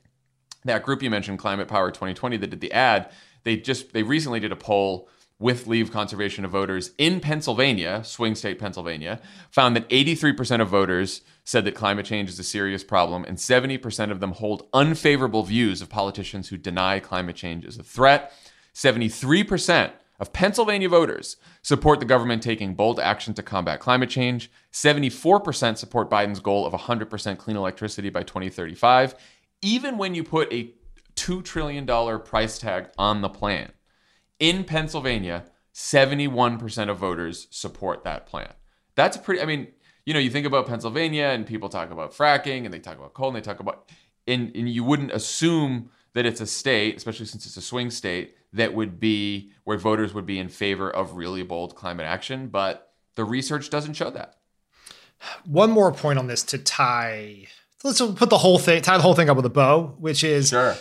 E: that group you mentioned, Climate Power 2020, that did the ad, they just they recently did a poll with leave conservation of voters in Pennsylvania, swing state Pennsylvania, found that 83% of voters said that climate change is a serious problem, and 70% of them hold unfavorable views of politicians who deny climate change is a threat. 73% of Pennsylvania voters support the government taking bold action to combat climate change. 74% support Biden's goal of 100% clean electricity by 2035, even when you put a $2 trillion price tag on the plan. In Pennsylvania, 71% of voters support that plan. That's pretty, I mean, you know, you think about Pennsylvania and people talk about fracking and they talk about coal and they talk about, and, and you wouldn't assume that it's a state, especially since it's a swing state, that would be where voters would be in favor of really bold climate action, but the research doesn't show that.
F: One more point on this to tie. Let's put the whole thing, tie the whole thing up with a bow, which is sure.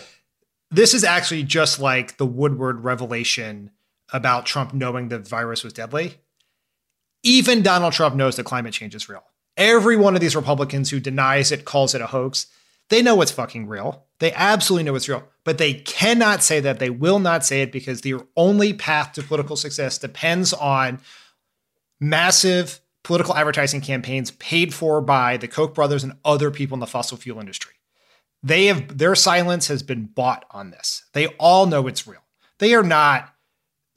F: this is actually just like the Woodward revelation about Trump knowing the virus was deadly. Even Donald Trump knows that climate change is real. Every one of these Republicans who denies it, calls it a hoax, they know it's fucking real. They absolutely know it's real, but they cannot say that. They will not say it because their only path to political success depends on massive political advertising campaigns paid for by the Koch brothers and other people in the fossil fuel industry. They have their silence has been bought on this. They all know it's real. They are not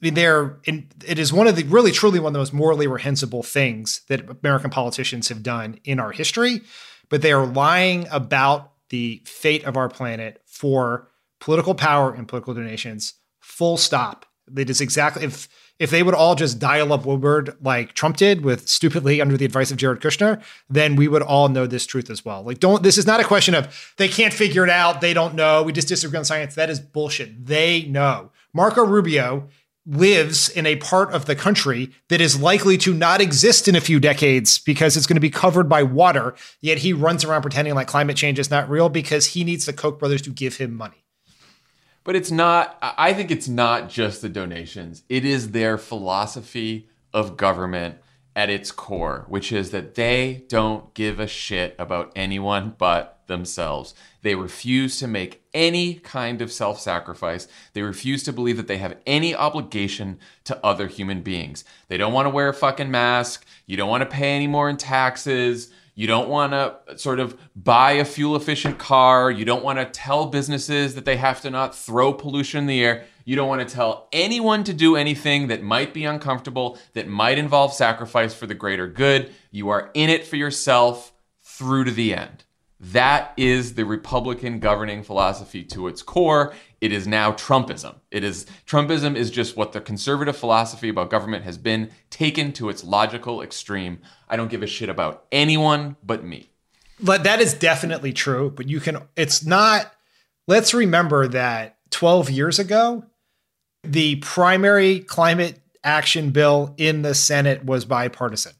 F: I mean, they're in, it is one of the really truly one of the most morally reprehensible things that American politicians have done in our history, but they are lying about the fate of our planet for political power and political donations. Full stop. That is exactly if if they would all just dial up Woodward like Trump did with stupidly under the advice of Jared Kushner, then we would all know this truth as well. Like, don't, this is not a question of they can't figure it out. They don't know. We just disagree on science. That is bullshit. They know. Marco Rubio lives in a part of the country that is likely to not exist in a few decades because it's going to be covered by water. Yet he runs around pretending like climate change is not real because he needs the Koch brothers to give him money.
E: But it's not, I think it's not just the donations, it is their philosophy of government at its core, which is that they don't give a shit about anyone but themselves. They refuse to make any kind of self sacrifice. They refuse to believe that they have any obligation to other human beings. They don't want to wear a fucking mask. You don't want to pay any more in taxes. You don't want to sort of buy a fuel efficient car. You don't want to tell businesses that they have to not throw pollution in the air. You don't want to tell anyone to do anything that might be uncomfortable, that might involve sacrifice for the greater good. You are in it for yourself through to the end. That is the Republican governing philosophy to its core. It is now Trumpism. It is Trumpism is just what the conservative philosophy about government has been taken to its logical extreme. I don't give a shit about anyone but me.
F: But that is definitely true, but you can it's not let's remember that 12 years ago the primary climate action bill in the Senate was bipartisan.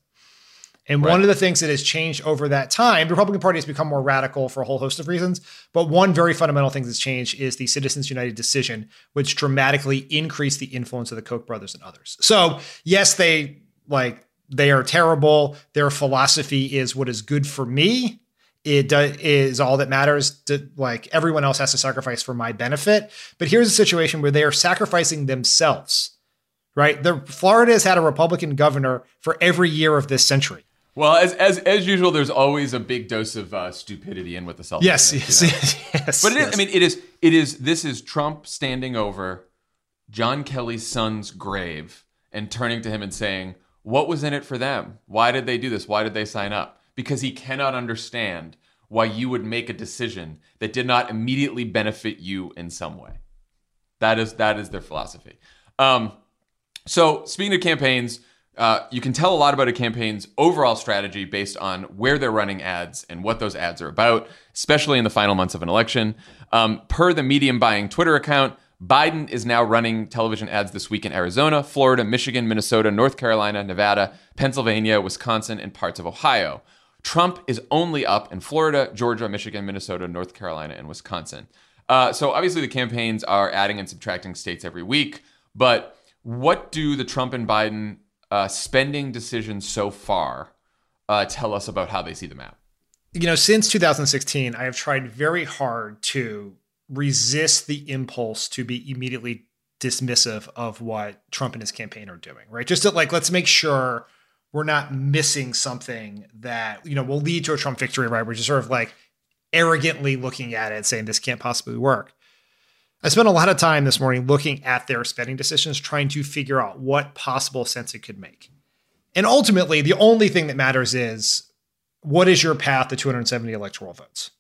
F: And right. one of the things that has changed over that time, the Republican Party has become more radical for a whole host of reasons. But one very fundamental thing that's changed is the Citizens United decision, which dramatically increased the influence of the Koch brothers and others. So, yes, they like they are terrible. Their philosophy is what is good for me it does, is all that matters. To, like everyone else has to sacrifice for my benefit. But here's a situation where they are sacrificing themselves, right? The Florida has had a Republican governor for every year of this century.
E: Well, as as as usual, there's always a big dose of uh, stupidity in with the self.
F: Yes, yes,
E: yes. But it is, yes. I mean, it is it is this is Trump standing over John Kelly's son's grave and turning to him and saying, "What was in it for them? Why did they do this? Why did they sign up?" because he cannot understand why you would make a decision that did not immediately benefit you in some way. That is that is their philosophy. Um, so speaking of campaigns, uh, you can tell a lot about a campaign's overall strategy based on where they're running ads and what those ads are about, especially in the final months of an election. Um, per the medium buying Twitter account, Biden is now running television ads this week in Arizona, Florida, Michigan, Minnesota, North Carolina, Nevada, Pennsylvania, Wisconsin, and parts of Ohio. Trump is only up in Florida, Georgia, Michigan, Minnesota, North Carolina, and Wisconsin. Uh, so obviously, the campaigns are adding and subtracting states every week. But what do the Trump and Biden uh, spending decisions so far uh, tell us about how they see the map?
F: You know, since 2016, I have tried very hard to resist the impulse to be immediately dismissive of what Trump and his campaign are doing, right? Just to, like, let's make sure we're not missing something that you know will lead to a Trump victory, right? We're just sort of like arrogantly looking at it and saying this can't possibly work. I spent a lot of time this morning looking at their spending decisions, trying to figure out what possible sense it could make. And ultimately, the only thing that matters is what is your path to 270 electoral votes?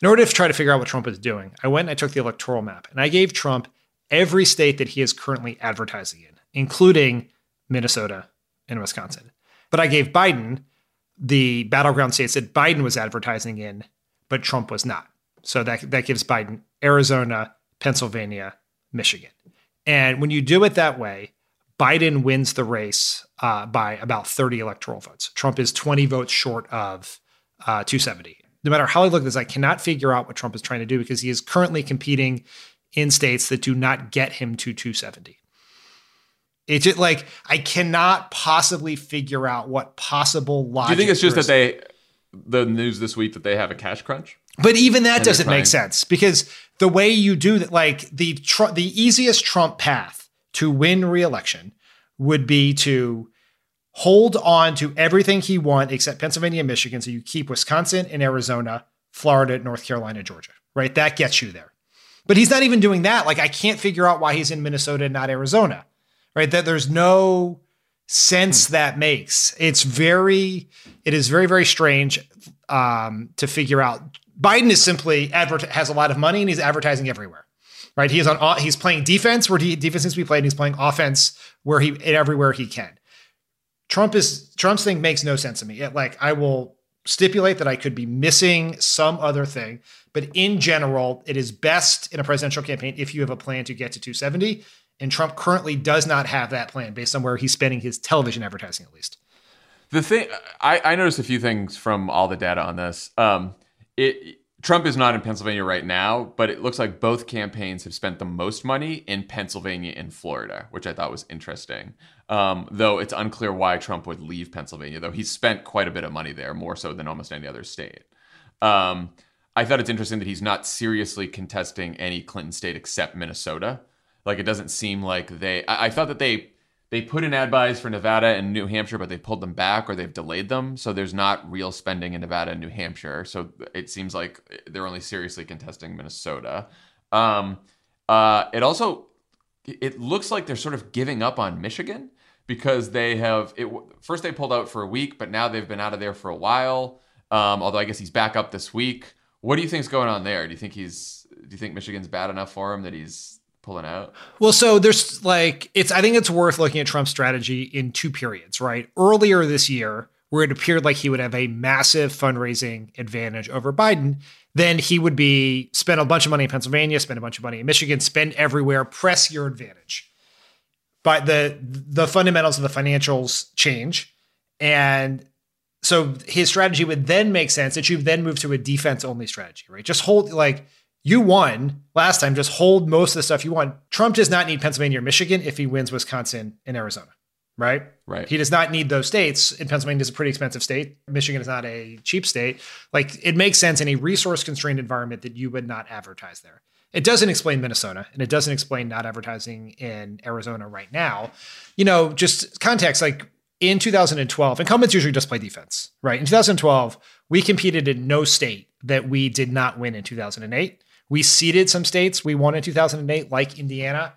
F: In order to try to figure out what Trump is doing, I went and I took the electoral map and I gave Trump every state that he is currently advertising in, including Minnesota and Wisconsin. But I gave Biden the battleground states that Biden was advertising in, but Trump was not. So that that gives Biden Arizona, Pennsylvania, Michigan. And when you do it that way, Biden wins the race uh, by about 30 electoral votes. Trump is 20 votes short of uh, 270. No matter how I look at this, I cannot figure out what Trump is trying to do because he is currently competing in states that do not get him to 270. It's just like I cannot possibly figure out what possible logic.
E: Do you think it's just that they, the news this week that they have a cash crunch?
F: But even that and doesn't make sense because the way you do that, like the tr- the easiest Trump path to win re-election would be to hold on to everything he won except Pennsylvania and Michigan. So you keep Wisconsin and Arizona, Florida, North Carolina, Georgia. Right, that gets you there. But he's not even doing that. Like I can't figure out why he's in Minnesota and not Arizona right? That there's no sense hmm. that makes. It's very, it is very, very strange um, to figure out. Biden is simply advert has a lot of money and he's advertising everywhere, right? He is on he's playing defense where defense needs to be played. And he's playing offense where he everywhere he can. Trump is Trump's thing makes no sense to me. It, like I will stipulate that I could be missing some other thing, but in general, it is best in a presidential campaign if you have a plan to get to 270 and Trump currently does not have that plan based on where he's spending his television advertising, at least.
E: The thing I, I noticed a few things from all the data on this. Um, it Trump is not in Pennsylvania right now, but it looks like both campaigns have spent the most money in Pennsylvania and Florida, which I thought was interesting. Um, though it's unclear why Trump would leave Pennsylvania, though he's spent quite a bit of money there, more so than almost any other state. Um, I thought it's interesting that he's not seriously contesting any Clinton state except Minnesota, like it doesn't seem like they. I, I thought that they they put in ad buys for Nevada and New Hampshire, but they pulled them back or they've delayed them. So there's not real spending in Nevada and New Hampshire. So it seems like they're only seriously contesting Minnesota. Um, uh, it also it looks like they're sort of giving up on Michigan because they have it. First they pulled out for a week, but now they've been out of there for a while. Um, although I guess he's back up this week. What do you think's going on there? Do you think he's do you think Michigan's bad enough for him that he's pulling out?
F: Well, so there's like it's I think it's worth looking at Trump's strategy in two periods, right? Earlier this year, where it appeared like he would have a massive fundraising advantage over Biden, then he would be spend a bunch of money in Pennsylvania, spend a bunch of money in Michigan, spend everywhere, press your advantage. But the the fundamentals of the financials change. And so his strategy would then make sense that you then move to a defense only strategy, right? Just hold like you won last time. Just hold most of the stuff you won. Trump does not need Pennsylvania or Michigan if he wins Wisconsin and Arizona, right?
E: Right.
F: He does not need those states. And Pennsylvania is a pretty expensive state. Michigan is not a cheap state. Like it makes sense in a resource constrained environment that you would not advertise there. It doesn't explain Minnesota and it doesn't explain not advertising in Arizona right now. You know, just context like in 2012, incumbents usually just play defense, right? In 2012, we competed in no state that we did not win in 2008. We ceded some states. We won in 2008, like Indiana,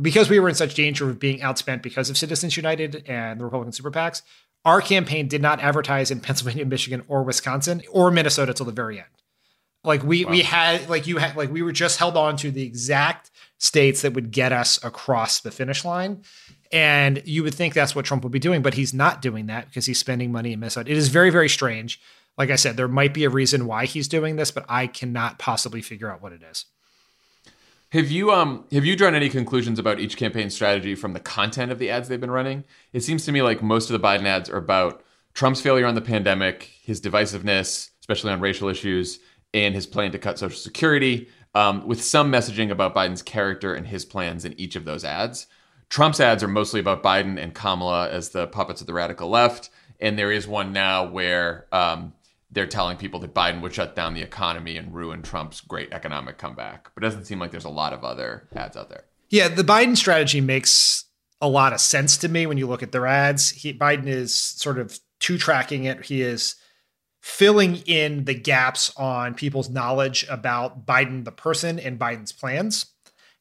F: because we were in such danger of being outspent because of Citizens United and the Republican super PACs. Our campaign did not advertise in Pennsylvania, Michigan, or Wisconsin or Minnesota till the very end. Like we wow. we had like you had like we were just held on to the exact states that would get us across the finish line. And you would think that's what Trump would be doing, but he's not doing that because he's spending money in Minnesota. It is very, very strange like I said, there might be a reason why he's doing this, but I cannot possibly figure out what it is.
E: Have you um have you drawn any conclusions about each campaign strategy from the content of the ads they've been running? It seems to me like most of the Biden ads are about Trump's failure on the pandemic, his divisiveness, especially on racial issues, and his plan to cut Social Security, um, with some messaging about Biden's character and his plans in each of those ads. Trump's ads are mostly about Biden and Kamala as the puppets of the radical left, and there is one now where um, they're telling people that Biden would shut down the economy and ruin Trump's great economic comeback. But it doesn't seem like there's a lot of other ads out there.
F: Yeah, the Biden strategy makes a lot of sense to me when you look at their ads. He, Biden is sort of two tracking it. He is filling in the gaps on people's knowledge about Biden, the person, and Biden's plans.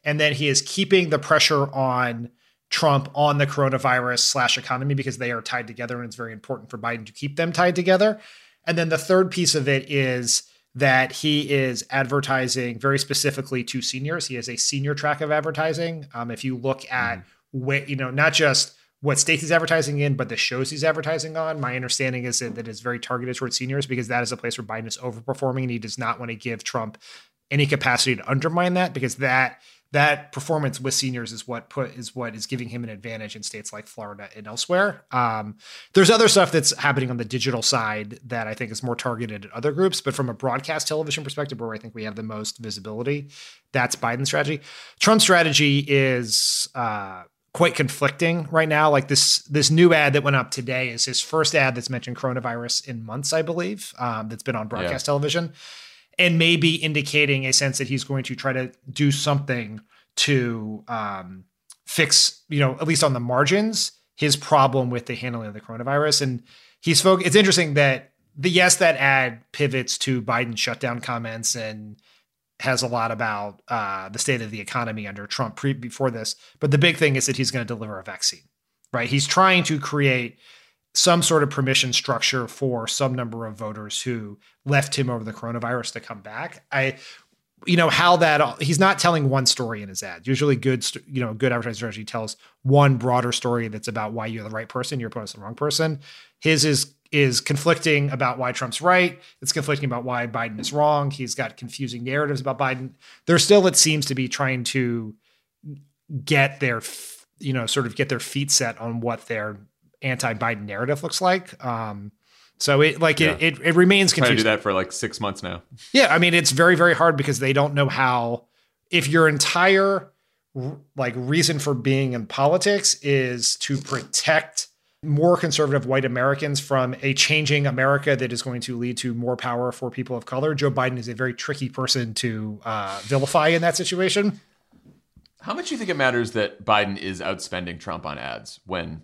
F: And then he is keeping the pressure on Trump on the coronavirus slash economy because they are tied together and it's very important for Biden to keep them tied together. And then the third piece of it is that he is advertising very specifically to seniors. He has a senior track of advertising. Um, if you look at mm-hmm. what, you know, not just what states he's advertising in, but the shows he's advertising on. My understanding is that, that it's very targeted towards seniors because that is a place where Biden is overperforming and he does not want to give Trump any capacity to undermine that because that that performance with seniors is what put is what is giving him an advantage in states like Florida and elsewhere. Um, there's other stuff that's happening on the digital side that I think is more targeted at other groups, but from a broadcast television perspective, where I think we have the most visibility, that's Biden's strategy. Trump's strategy is. Uh, quite conflicting right now. Like this this new ad that went up today is his first ad that's mentioned coronavirus in months, I believe. Um, that's been on broadcast yeah. television and maybe indicating a sense that he's going to try to do something to um, fix, you know, at least on the margins, his problem with the handling of the coronavirus. And he's spoke. It's interesting that the yes, that ad pivots to Biden shutdown comments and has a lot about uh, the state of the economy under Trump pre- before this. But the big thing is that he's going to deliver a vaccine, right? He's trying to create some sort of permission structure for some number of voters who left him over the coronavirus to come back. I, you know, how that he's not telling one story in his ad. Usually, good, you know, good advertising strategy tells one broader story that's about why you're the right person, your opponent's the wrong person. His is is conflicting about why Trump's right. It's conflicting about why Biden is wrong. He's got confusing narratives about Biden. They're still, it seems, to be trying to get their, you know, sort of get their feet set on what they're anti-Biden narrative looks like. Um, so it like yeah. it, it, it remains confusing.
E: to do that for like six months now.
F: Yeah, I mean it's very very hard because they don't know how. If your entire like reason for being in politics is to protect more conservative white Americans from a changing America that is going to lead to more power for people of color, Joe Biden is a very tricky person to uh, vilify in that situation.
E: How much do you think it matters that Biden is outspending Trump on ads when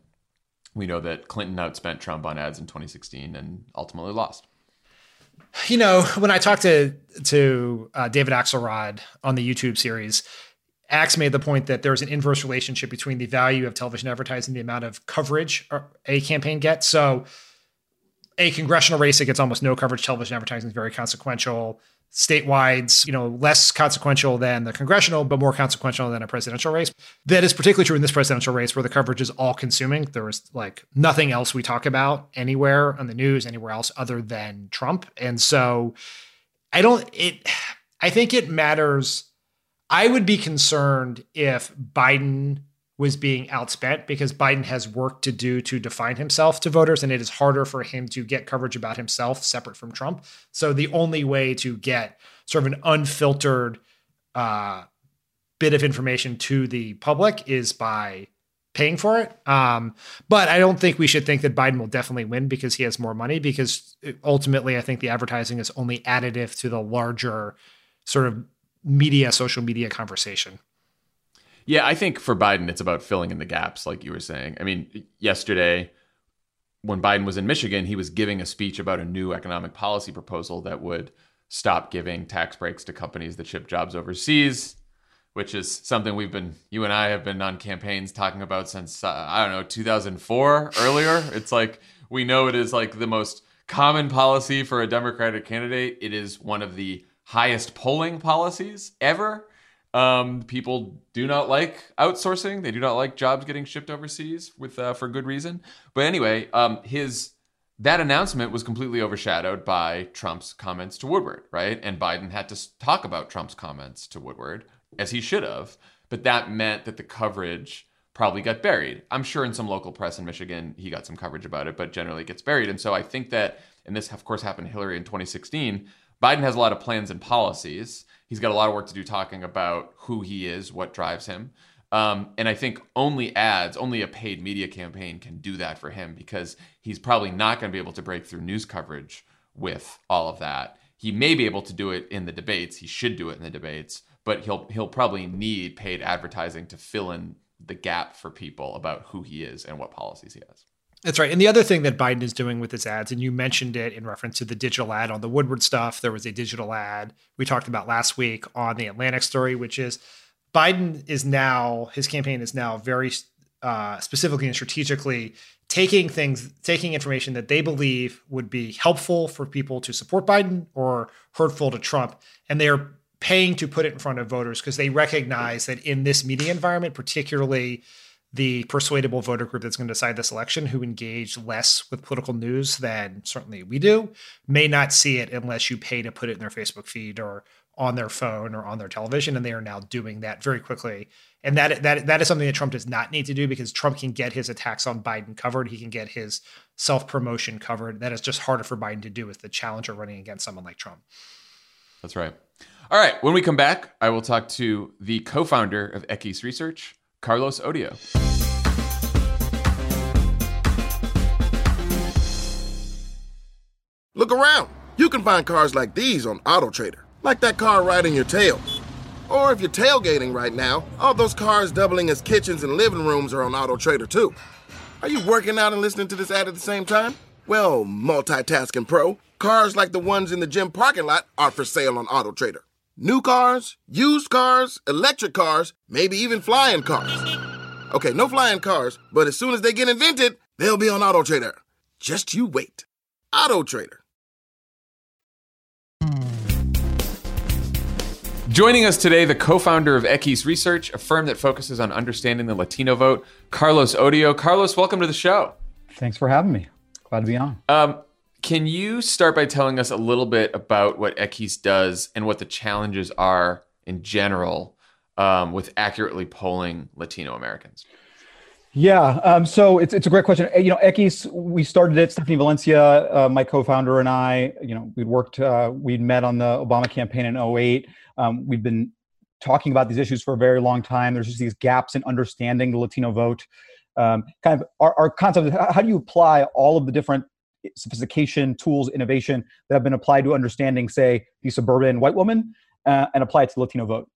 E: we know that Clinton outspent Trump on ads in 2016 and ultimately lost.
F: You know, when I talked to to uh, David Axelrod on the YouTube series, Axe made the point that there's an inverse relationship between the value of television advertising and the amount of coverage a campaign gets. So, a congressional race that gets almost no coverage, television advertising is very consequential statewide, you know, less consequential than the congressional, but more consequential than a presidential race. That is particularly true in this presidential race where the coverage is all consuming. There is like nothing else we talk about anywhere on the news, anywhere else other than Trump. And so I don't, it, I think it matters. I would be concerned if Biden was being outspent because Biden has work to do to define himself to voters, and it is harder for him to get coverage about himself separate from Trump. So the only way to get sort of an unfiltered uh, bit of information to the public is by paying for it. Um, but I don't think we should think that Biden will definitely win because he has more money, because ultimately, I think the advertising is only additive to the larger sort of media, social media conversation.
E: Yeah, I think for Biden, it's about filling in the gaps, like you were saying. I mean, yesterday, when Biden was in Michigan, he was giving a speech about a new economic policy proposal that would stop giving tax breaks to companies that ship jobs overseas, which is something we've been, you and I have been on campaigns talking about since, uh, I don't know, 2004 earlier. It's like we know it is like the most common policy for a Democratic candidate. It is one of the highest polling policies ever. Um, people do not like outsourcing. They do not like jobs getting shipped overseas with uh, for good reason. But anyway, um, his that announcement was completely overshadowed by Trump's comments to Woodward, right? And Biden had to talk about Trump's comments to Woodward as he should have. But that meant that the coverage probably got buried. I'm sure in some local press in Michigan, he got some coverage about it, but generally it gets buried. And so I think that, and this of course happened Hillary in 2016, Biden has a lot of plans and policies. He's got a lot of work to do talking about who he is, what drives him. Um, and I think only ads, only a paid media campaign can do that for him because he's probably not going to be able to break through news coverage with all of that. He may be able to do it in the debates. He should do it in the debates, but he'll he'll probably need paid advertising to fill in the gap for people about who he is and what policies he has.
F: That's right. And the other thing that Biden is doing with his ads, and you mentioned it in reference to the digital ad on the Woodward stuff, there was a digital ad we talked about last week on the Atlantic story, which is Biden is now, his campaign is now very uh, specifically and strategically taking things, taking information that they believe would be helpful for people to support Biden or hurtful to Trump. And they are paying to put it in front of voters because they recognize that in this media environment, particularly the persuadable voter group that's going to decide this election, who engage less with political news than certainly we do, may not see it unless you pay to put it in their Facebook feed or on their phone or on their television, and they are now doing that very quickly. And that that that is something that Trump does not need to do because Trump can get his attacks on Biden covered. He can get his self promotion covered. That is just harder for Biden to do as the challenger running against someone like Trump.
E: That's right. All right. When we come back, I will talk to the co-founder of Equis Research, Carlos Odio.
H: Look around. You can find cars like these on AutoTrader, like that car right in your tail. Or if you're tailgating right now, all those cars doubling as kitchens and living rooms are on AutoTrader too. Are you working out and listening to this ad at the same time? Well, multitasking pro, cars like the ones in the gym parking lot are for sale on AutoTrader. New cars, used cars, electric cars, maybe even flying cars. Okay, no flying cars, but as soon as they get invented, they'll be on Auto Trader. Just you wait. Auto Trader.
E: Joining us today, the co founder of Equis Research, a firm that focuses on understanding the Latino vote, Carlos Odio. Carlos, welcome to the show.
I: Thanks for having me. Glad to be on. Um,
E: can you start by telling us a little bit about what Equis does and what the challenges are in general um, with accurately polling Latino Americans?
I: Yeah, um, so it's, it's a great question. You know, Equis, we started it. Stephanie Valencia, uh, my co-founder, and I. You know, we'd worked, uh, we'd met on the Obama campaign in 08. Um, we've been talking about these issues for a very long time. There's just these gaps in understanding the Latino vote. Um, kind of our, our concept of how do you apply all of the different sophistication, tools, innovation that have been applied to understanding, say, the suburban white woman uh, and apply it to the Latino vote.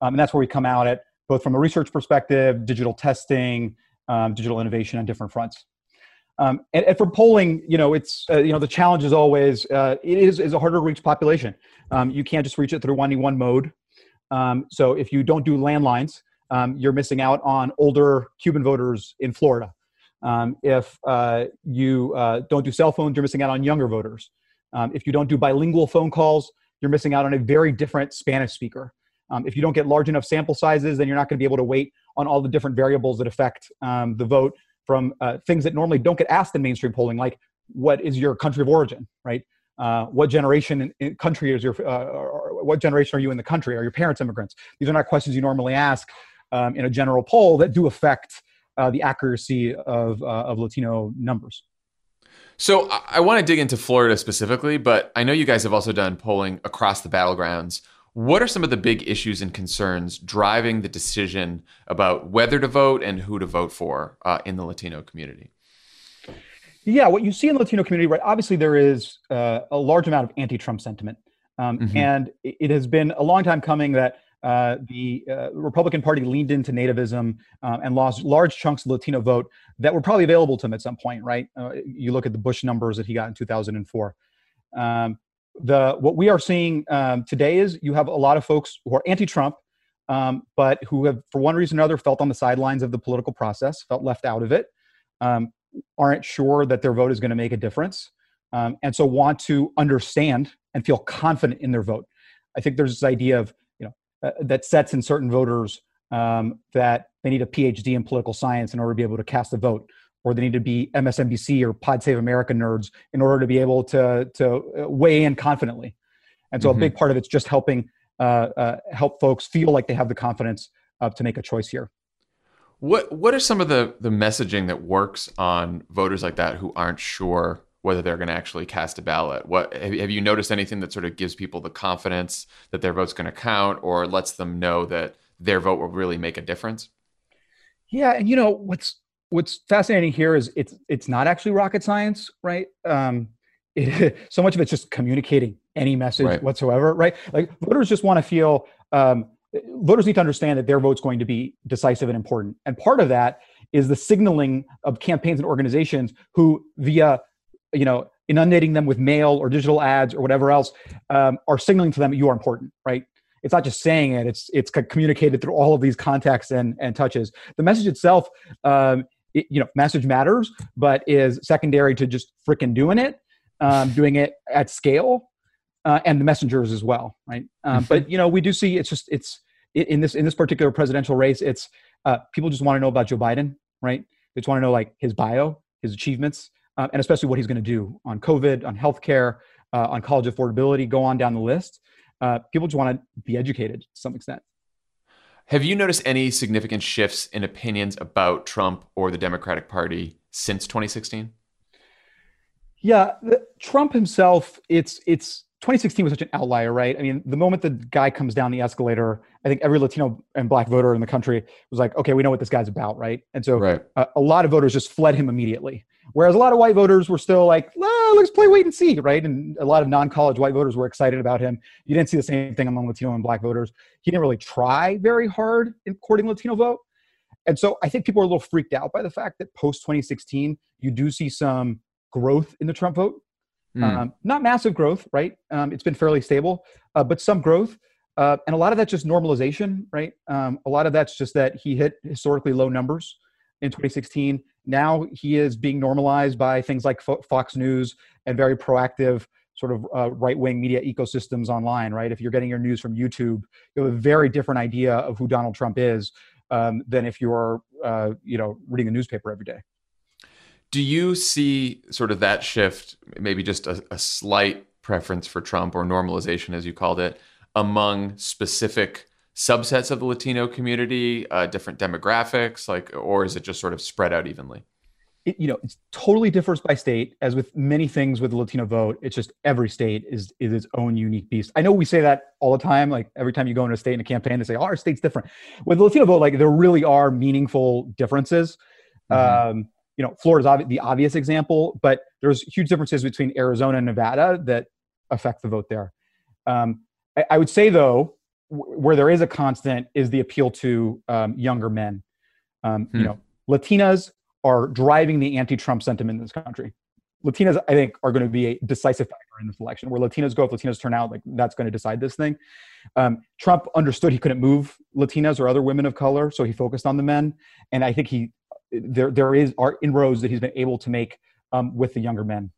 I: Um, and that's where we come out at both from a research perspective, digital testing, um, digital innovation on different fronts. Um, and, and, for polling, you know, it's uh, you know the challenge is always uh, it is is a harder to reach population. Um, you can't just reach it through one one mode. Um, so if you don't do landlines, um, you're missing out on older Cuban voters in Florida. Um, if uh, you uh, don't do cell phones, you're missing out on younger voters. Um, if you don't do bilingual phone calls, you're missing out on a very different Spanish speaker. Um, if you don't get large enough sample sizes, then you're not going to be able to weight on all the different variables that affect um, the vote from uh, things that normally don't get asked in mainstream polling, like what is your country of origin, right? Uh, what generation in, country is your, uh, what generation are you in the country? Are your parents immigrants? These are not questions you normally ask um, in a general poll that do affect uh, the accuracy of, uh, of Latino numbers.
E: So I, I want to dig into Florida specifically, but I know you guys have also done polling across the battlegrounds. What are some of the big issues and concerns driving the decision about whether to vote and who to vote for uh, in the Latino community?
I: Yeah, what you see in the Latino community, right? Obviously, there is uh, a large amount of anti Trump sentiment. Um, mm-hmm. And it has been a long time coming that uh, the uh, Republican Party leaned into nativism um, and lost large chunks of Latino vote that were probably available to him at some point, right? Uh, you look at the Bush numbers that he got in 2004. Um, the what we are seeing um, today is you have a lot of folks who are anti-Trump, um, but who have, for one reason or another, felt on the sidelines of the political process, felt left out of it, um, aren't sure that their vote is going to make a difference, and so want to understand and feel confident in their vote. I think there's this idea of uh, that sets in certain voters um, that they need a PhD in political science in order to be able to cast a vote, or they need to be MSNBC or Pod Save America nerds in order to be able to to uh, weigh in confidently. And so, mm-hmm. a big part of it's just helping uh, uh, help folks feel like they have the confidence to make a choice here.
E: What What are some of the the messaging that works on voters like that who aren't sure whether they're going to actually cast a ballot. What have, you noticed anything that sort of gives people the confidence that their vote's going to count or lets them know that their vote will really make a difference?
I: Yeah, and you know what's what's fascinating here is it's it's not actually rocket science, right? Um, it, so much of it's just communicating any message right. whatsoever, right? Like voters just want to feel. Um, voters need to understand that their vote's going to be decisive and important, and part of that is the signaling of campaigns and organizations who, via you know inundating them with mail or digital ads or whatever else um, are signaling to them you are important right it's not just saying it it's it's communicated through all of these contacts and and touches the message itself um, it, you know message matters but is secondary to just freaking doing it um, doing it at scale uh, and the messengers as well right um, mm-hmm. but you know we do see it's just it's in this in this particular presidential race it's uh, people just want to know about joe biden right they just want to know like his bio his achievements um, and especially what he's going to do on COVID, on healthcare, uh, on college affordability, go on down the list. Uh, people just want to be educated to some extent.
E: Have you noticed any significant shifts in opinions about Trump or the Democratic Party since 2016? Yeah, the,
I: Trump himself, it's it's 2016 was such an outlier, right? I mean, the moment the guy comes down the escalator, I think every Latino and Black voter in the country was like, "Okay, we know what this guy's about," right? And so right. a lot of voters just fled him immediately. Whereas a lot of white voters were still like, let's play wait and see, right? And a lot of non college white voters were excited about him. You didn't see the same thing among Latino and black voters. He didn't really try very hard in courting Latino vote. And so I think people are a little freaked out by the fact that post 2016, you do see some growth in the Trump vote. Mm. Um, not massive growth, right? Um, it's been fairly stable, uh, but some growth. Uh, and a lot of that's just normalization, right? Um, a lot of that's just that he hit historically low numbers in 2016. Now he is being normalized by things like Fox News and very proactive sort of uh, right-wing media ecosystems online. Right, if you're getting your news from YouTube, you have a very different idea of who Donald Trump is um, than if you're uh, you know reading the newspaper every day.
E: Do you see sort of that shift, maybe just a, a slight preference for Trump or normalization, as you called it, among specific subsets of the Latino community, uh, different demographics, like, or is it just sort of spread out evenly?
I: It, you know, it totally differs by state. As with many things with the Latino vote, it's just every state is is its own unique beast. I know we say that all the time. Like every time you go into a state in a campaign, they say oh, our state's different. With the Latino vote, like there really are meaningful differences. Mm-hmm. Um, you know, Florida's ob- the obvious example, but there's huge differences between Arizona and Nevada that affect the vote there. Um, I, I would say though, where there is a constant is the appeal to um, younger men. Um, hmm. You know, Latinas are driving the anti-Trump sentiment in this country. Latinas, I think, are going to be a decisive factor in this election. Where latinas go, if latinas turn out, like that's going to decide this thing. Um, Trump understood he couldn't move Latinas or other women of color, so he focused on the men. And I think he there there is are inroads that he's been able to make um, with the younger men.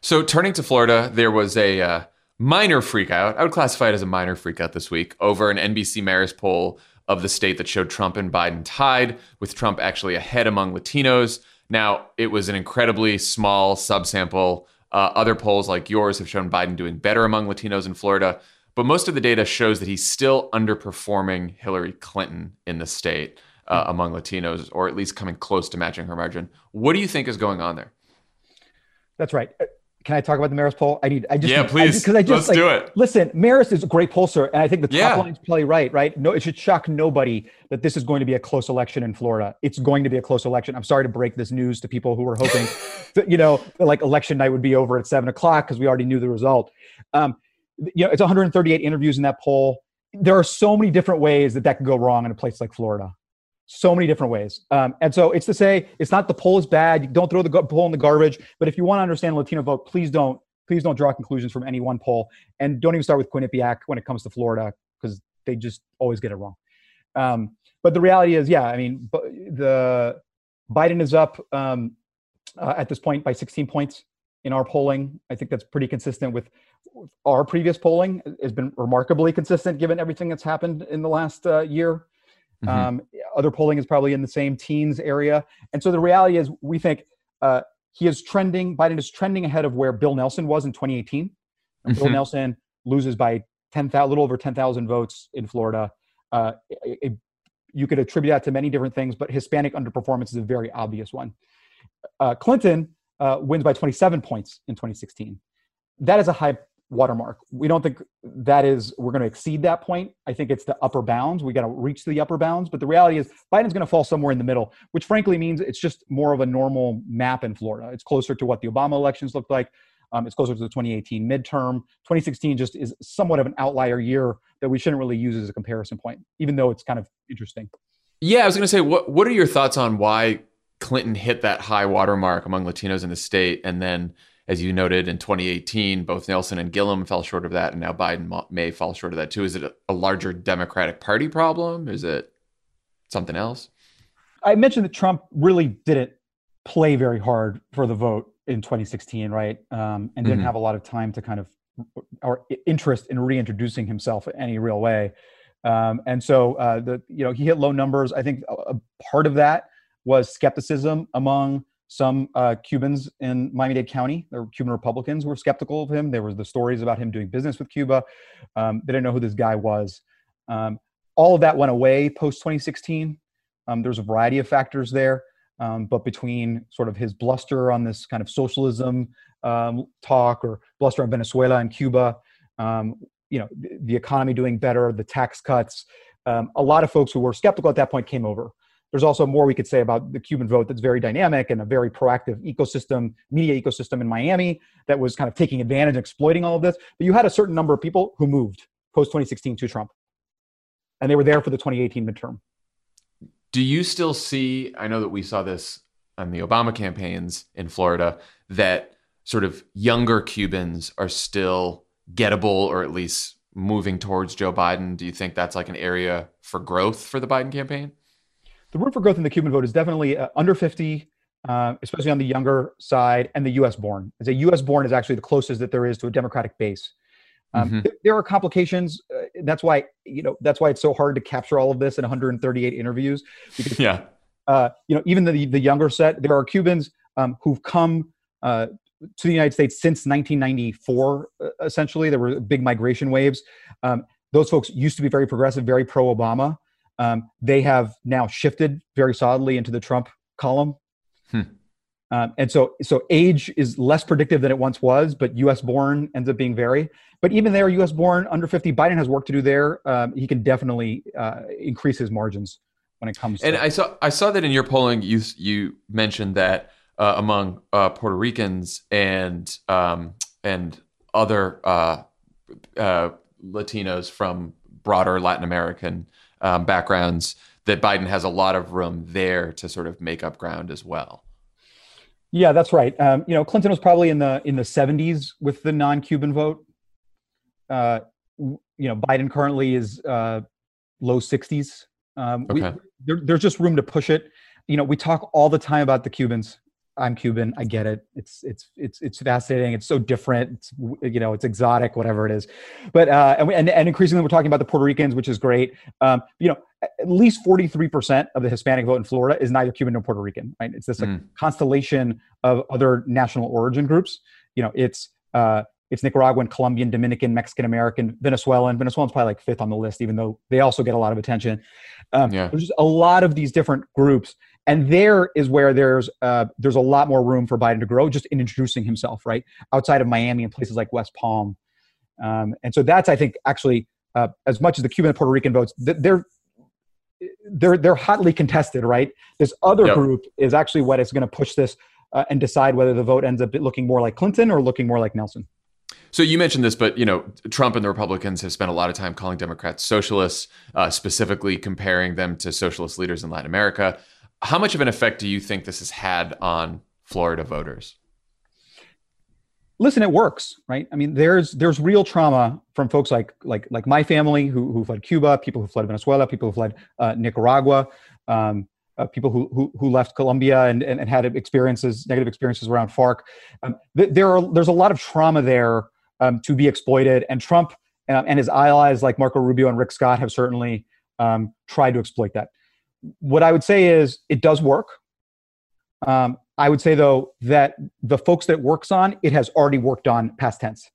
E: So turning to Florida, there was a uh, minor freakout. I would classify it as a minor freakout this week over an NBC Marist poll of the state that showed Trump and Biden tied, with Trump actually ahead among Latinos. Now, it was an incredibly small subsample. Uh, other polls like yours have shown Biden doing better among Latinos in Florida, but most of the data shows that he's still underperforming Hillary Clinton in the state uh, hmm. among Latinos, or at least coming close to matching her margin. What do you think is going on there?
I: That's right can I talk about the Marist poll? I need. I just
E: yeah, need, please. Because I, I, just let's like, do it.
I: Listen, Marist is a great pollster, and I think the top yeah. line's play right. Right? No, it should shock nobody that this is going to be a close election in Florida. It's going to be a close election. I'm sorry to break this news to people who were hoping, that, you know, that, like election night would be over at seven o'clock because we already knew the result. Um, you know, it's 138 interviews in that poll. There are so many different ways that that could go wrong in a place like Florida so many different ways. Um, and so it's to say, it's not the poll is bad. You don't throw the poll in the garbage. But if you want to understand Latino vote, please don't please don't draw conclusions from any one poll, and don't even start with Quinnipiac when it comes to Florida because they just always get it wrong. Um, but the reality is, yeah, I mean, the Biden is up um, uh, at this point by 16 points in our polling. I think that's pretty consistent with our previous polling. it Has been remarkably consistent given everything that's happened in the last uh, year. Mm-hmm. Um, other polling is probably in the same teens area. And so the reality is, we think uh, he is trending, Biden is trending ahead of where Bill Nelson was in 2018. Mm-hmm. Bill Nelson loses by 10,000, little over 10,000 votes in Florida. Uh, it, it, you could attribute that to many different things, but Hispanic underperformance is a very obvious one. Uh, Clinton uh, wins by 27 points in 2016. That is a high watermark. We don't think that is we're going to exceed that point. I think it's the upper bounds. We got to reach the upper bounds, but the reality is Biden's going to fall somewhere in the middle, which frankly means it's just more of a normal map in Florida. It's closer to what the Obama elections looked like. Um, it's closer to the 2018 midterm. 2016 just is somewhat of an outlier year that we shouldn't really use as a comparison point, even though it's kind of interesting.
E: Yeah, I was going to say, what what are your thoughts on why Clinton hit that high watermark among Latinos in the state, and then as you noted in 2018, both Nelson and Gillum fell short of that, and now Biden may fall short of that too. Is it a larger Democratic Party problem? Is it something else?
I: I mentioned that Trump really didn't play very hard for the vote in 2016, right? Um, and didn't mm-hmm. have a lot of time to kind of or interest in reintroducing himself in any real way. Um, and so uh, the you know he hit low numbers. I think a, a part of that was skepticism among some uh, Cubans in Miami Dade County, or Cuban Republicans, were skeptical of him. There was the stories about him doing business with Cuba. Um, they didn't know who this guy was. Um, all of that went away post 2016. Um, there's a variety of factors there, um, but between sort of his bluster on this kind of socialism um, talk or bluster on Venezuela and Cuba, um, you know, the economy doing better, the tax cuts, a lot of folks who were skeptical at that point came over. There's also more we could say about the Cuban vote that's very dynamic and a very proactive ecosystem, media ecosystem in Miami that was kind of taking advantage and exploiting all of this. But you had a certain number of people who moved post 2016 to Trump, and they were there for the 2018 midterm.
E: Do you still see? I know that we saw this on the Obama campaigns in Florida that sort of younger Cubans are still gettable or at least moving towards Joe Biden? Do you think that's like an area for growth for the Biden campaign?
I: the room for growth in the Cuban vote is definitely uh, under 50, uh, especially on the younger side, and the U.S. born. As a U.S. born is actually the closest that there is to a Democratic base. Um, mm-hmm. th- there are complications. Uh, that's why you know that's why it's so hard to capture all of this in 138 interviews.
E: Because, yeah.
I: Uh, you know, even the the younger set, there are Cubans um, who've come uh, to the United States since 1994. Uh, essentially, there were big migration waves. Um, those folks used to be very progressive, very pro-Obama. Um, they have now shifted very solidly into the Trump column. Hmm. Um, and so, so age is less predictive than it once was, but U.S. born ends up being very. But even there, U.S. born under 50, Biden has work to do there. Um, he can definitely uh, increase his margins when it comes.
E: And to- I saw I saw that in your polling, you you mentioned that uh, among uh, Puerto Ricans and um, and other uh, uh, Latinos from broader Latin American um, backgrounds, that Biden has a lot of room there to sort of make up ground as well.
I: Yeah, that's right. Um, you know, Clinton was probably in the in the 70s with the non-Cuban vote. Uh, you know, Biden currently is uh, low 60s. Um, okay. we, there, there's just room to push it. You know, we talk all the time about the Cubans. I'm Cuban. I get it. It's it's it's it's fascinating. It's so different. It's you know, it's exotic, whatever it is. But uh, and, we, and and increasingly, we're talking about the Puerto Ricans, which is great. Um, you know, at least 43 percent of the Hispanic vote in Florida is neither Cuban nor Puerto Rican. Right? It's this like, mm. constellation of other national origin groups. You know, it's uh, it's Nicaraguan, Colombian, Dominican, Mexican American, Venezuelan. Venezuelan's probably like fifth on the list, even though they also get a lot of attention. Um, yeah. There's just a lot of these different groups and there is where there's uh, there's a lot more room for Biden to grow just in introducing himself, right? Outside of Miami and places like West Palm. Um, and so that's, I think, actually, uh, as much as the Cuban and Puerto Rican votes, they're they're they're hotly contested, right? This other yep. group is actually what is going to push this uh, and decide whether the vote ends up looking more like Clinton or looking more like Nelson.
E: So you mentioned this, but you know Trump and the Republicans have spent a lot of time calling Democrats socialists, uh, specifically comparing them to socialist leaders in Latin America. How much of an effect do you think this has had on Florida voters?
I: Listen, it works, right? I mean, there's there's real trauma from folks like like like my family who who fled Cuba, people who fled Venezuela, people who fled uh, Nicaragua, um, uh, people who, who, who left Colombia and, and, and had experiences negative experiences around FARC. Um, th- there are there's a lot of trauma there um, to be exploited, and Trump and, um, and his allies like Marco Rubio and Rick Scott have certainly um, tried to exploit that what I would say is it does work. Um, I would say though that the folks that it works on, it has already worked on past tense.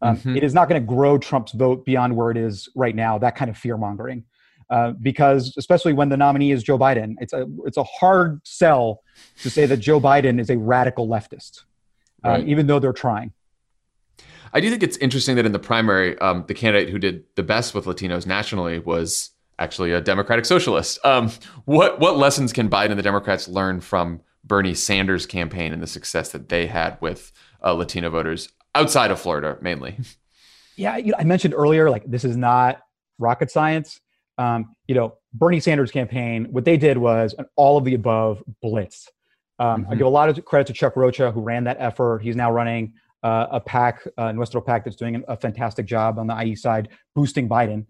I: Um, mm-hmm. it is not going to grow Trump's vote beyond where it is right now. That kind of fear mongering, uh, because especially when the nominee is Joe Biden, it's a it's a hard sell to say that Joe Biden is a radical leftist, uh, right. even though they're trying.
E: I do think it's interesting that in the primary, um, the candidate who did the best with Latinos nationally was actually a democratic socialist. Um, what what lessons can Biden and the Democrats learn from Bernie Sanders' campaign and the success that they had with uh, Latino voters outside of Florida, mainly?
I: Yeah, you know, I mentioned earlier, like this is not rocket science. Um, you know, Bernie Sanders' campaign, what they did was an all of the above blitz. Um, mm-hmm. I give a lot of credit to Chuck Rocha, who ran that effort. He's now running uh, a pack, uh, Nuestro PAC, that's doing a fantastic job on the IE side, boosting Biden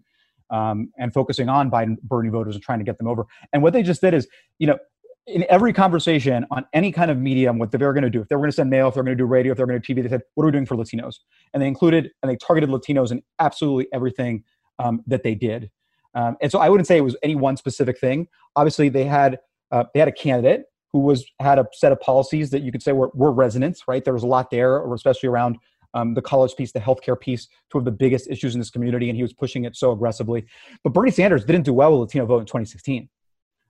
I: um, and focusing on Biden Bernie voters and trying to get them over. And what they just did is, you know, in every conversation on any kind of medium, what they're going to do, if they were going to send mail, if they're going to do radio, if they're going to TV, they said, "What are we doing for Latinos?" And they included and they targeted Latinos in absolutely everything um, that they did. Um, and so I wouldn't say it was any one specific thing. Obviously, they had uh, they had a candidate who was had a set of policies that you could say were, were resonance, right? There was a lot there, especially around um, the college piece, the healthcare piece, two of the biggest issues in this community, and he was pushing it so aggressively. But Bernie Sanders didn't do well with Latino vote in 2016.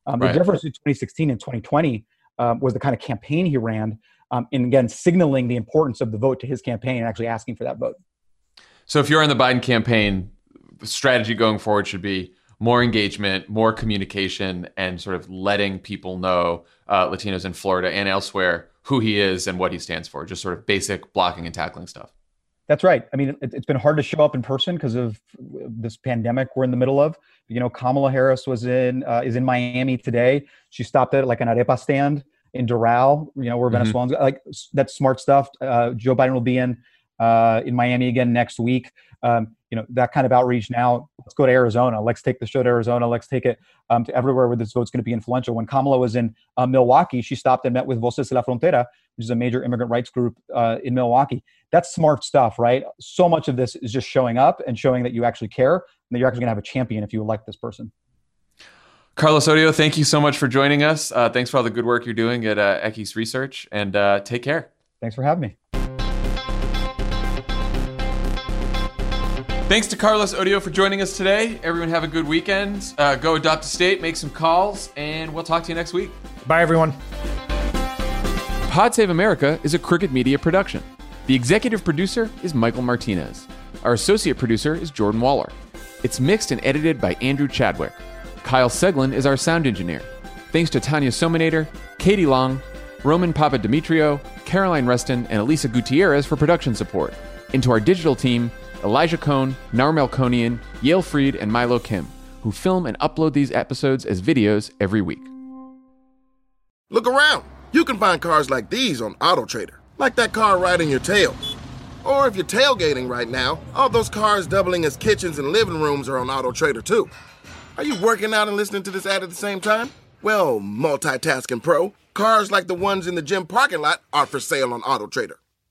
I: Um, right. The difference between 2016 and 2020 um, was the kind of campaign he ran, and um, again signaling the importance of the vote to his campaign and actually asking for that vote.
E: So, if you're in the Biden campaign, strategy going forward should be more engagement, more communication, and sort of letting people know uh, Latinos in Florida and elsewhere who he is and what he stands for, just sort of basic blocking and tackling stuff.
I: That's right. I mean, it, has been hard to show up in person because of this pandemic we're in the middle of. You know, Kamala Harris was in uh, is in Miami today. She stopped at like an arepa stand in Doral. You know, where mm-hmm. Venezuelans like that's smart stuff. Uh, Joe Biden will be in uh, in Miami again next week um, you know that kind of outreach now let's go to arizona let's take the show to arizona let's take it um, to everywhere where this vote's going to be influential when kamala was in uh, milwaukee she stopped and met with voces de la frontera which is a major immigrant rights group uh, in milwaukee that's smart stuff right so much of this is just showing up and showing that you actually care and that you're actually going to have a champion if you elect this person Carlos Odio, thank you so much for joining us. Uh, thanks for all the good work you're doing at uh, Research, and uh, take care. Thanks for having me. Thanks to Carlos Odio for joining us today. Everyone have a good weekend. Uh, go adopt a state, make some calls, and we'll talk to you next week. Bye, everyone. Pod Save America is a Crooked Media production. The executive producer is Michael Martinez. Our associate producer is Jordan Waller. It's mixed and edited by Andrew Chadwick. Kyle Seglin is our sound engineer. Thanks to Tanya Somanader, Katie Long, Roman Papadimitriou, Caroline Reston, and Elisa Gutierrez for production support. And to our digital team, Elijah Cohn, Nar Melkonian, Yael Freid, and Milo Kim, who film and upload these episodes as videos every week. Look around. You can find cars like these on AutoTrader, like that car riding your tail. Or if you're tailgating right now, all those cars doubling as kitchens and living rooms are on AutoTrader too. Are you working out and listening to this ad at the same time? Well, multitasking pro, cars like the ones in the gym parking lot are for sale on AutoTrader.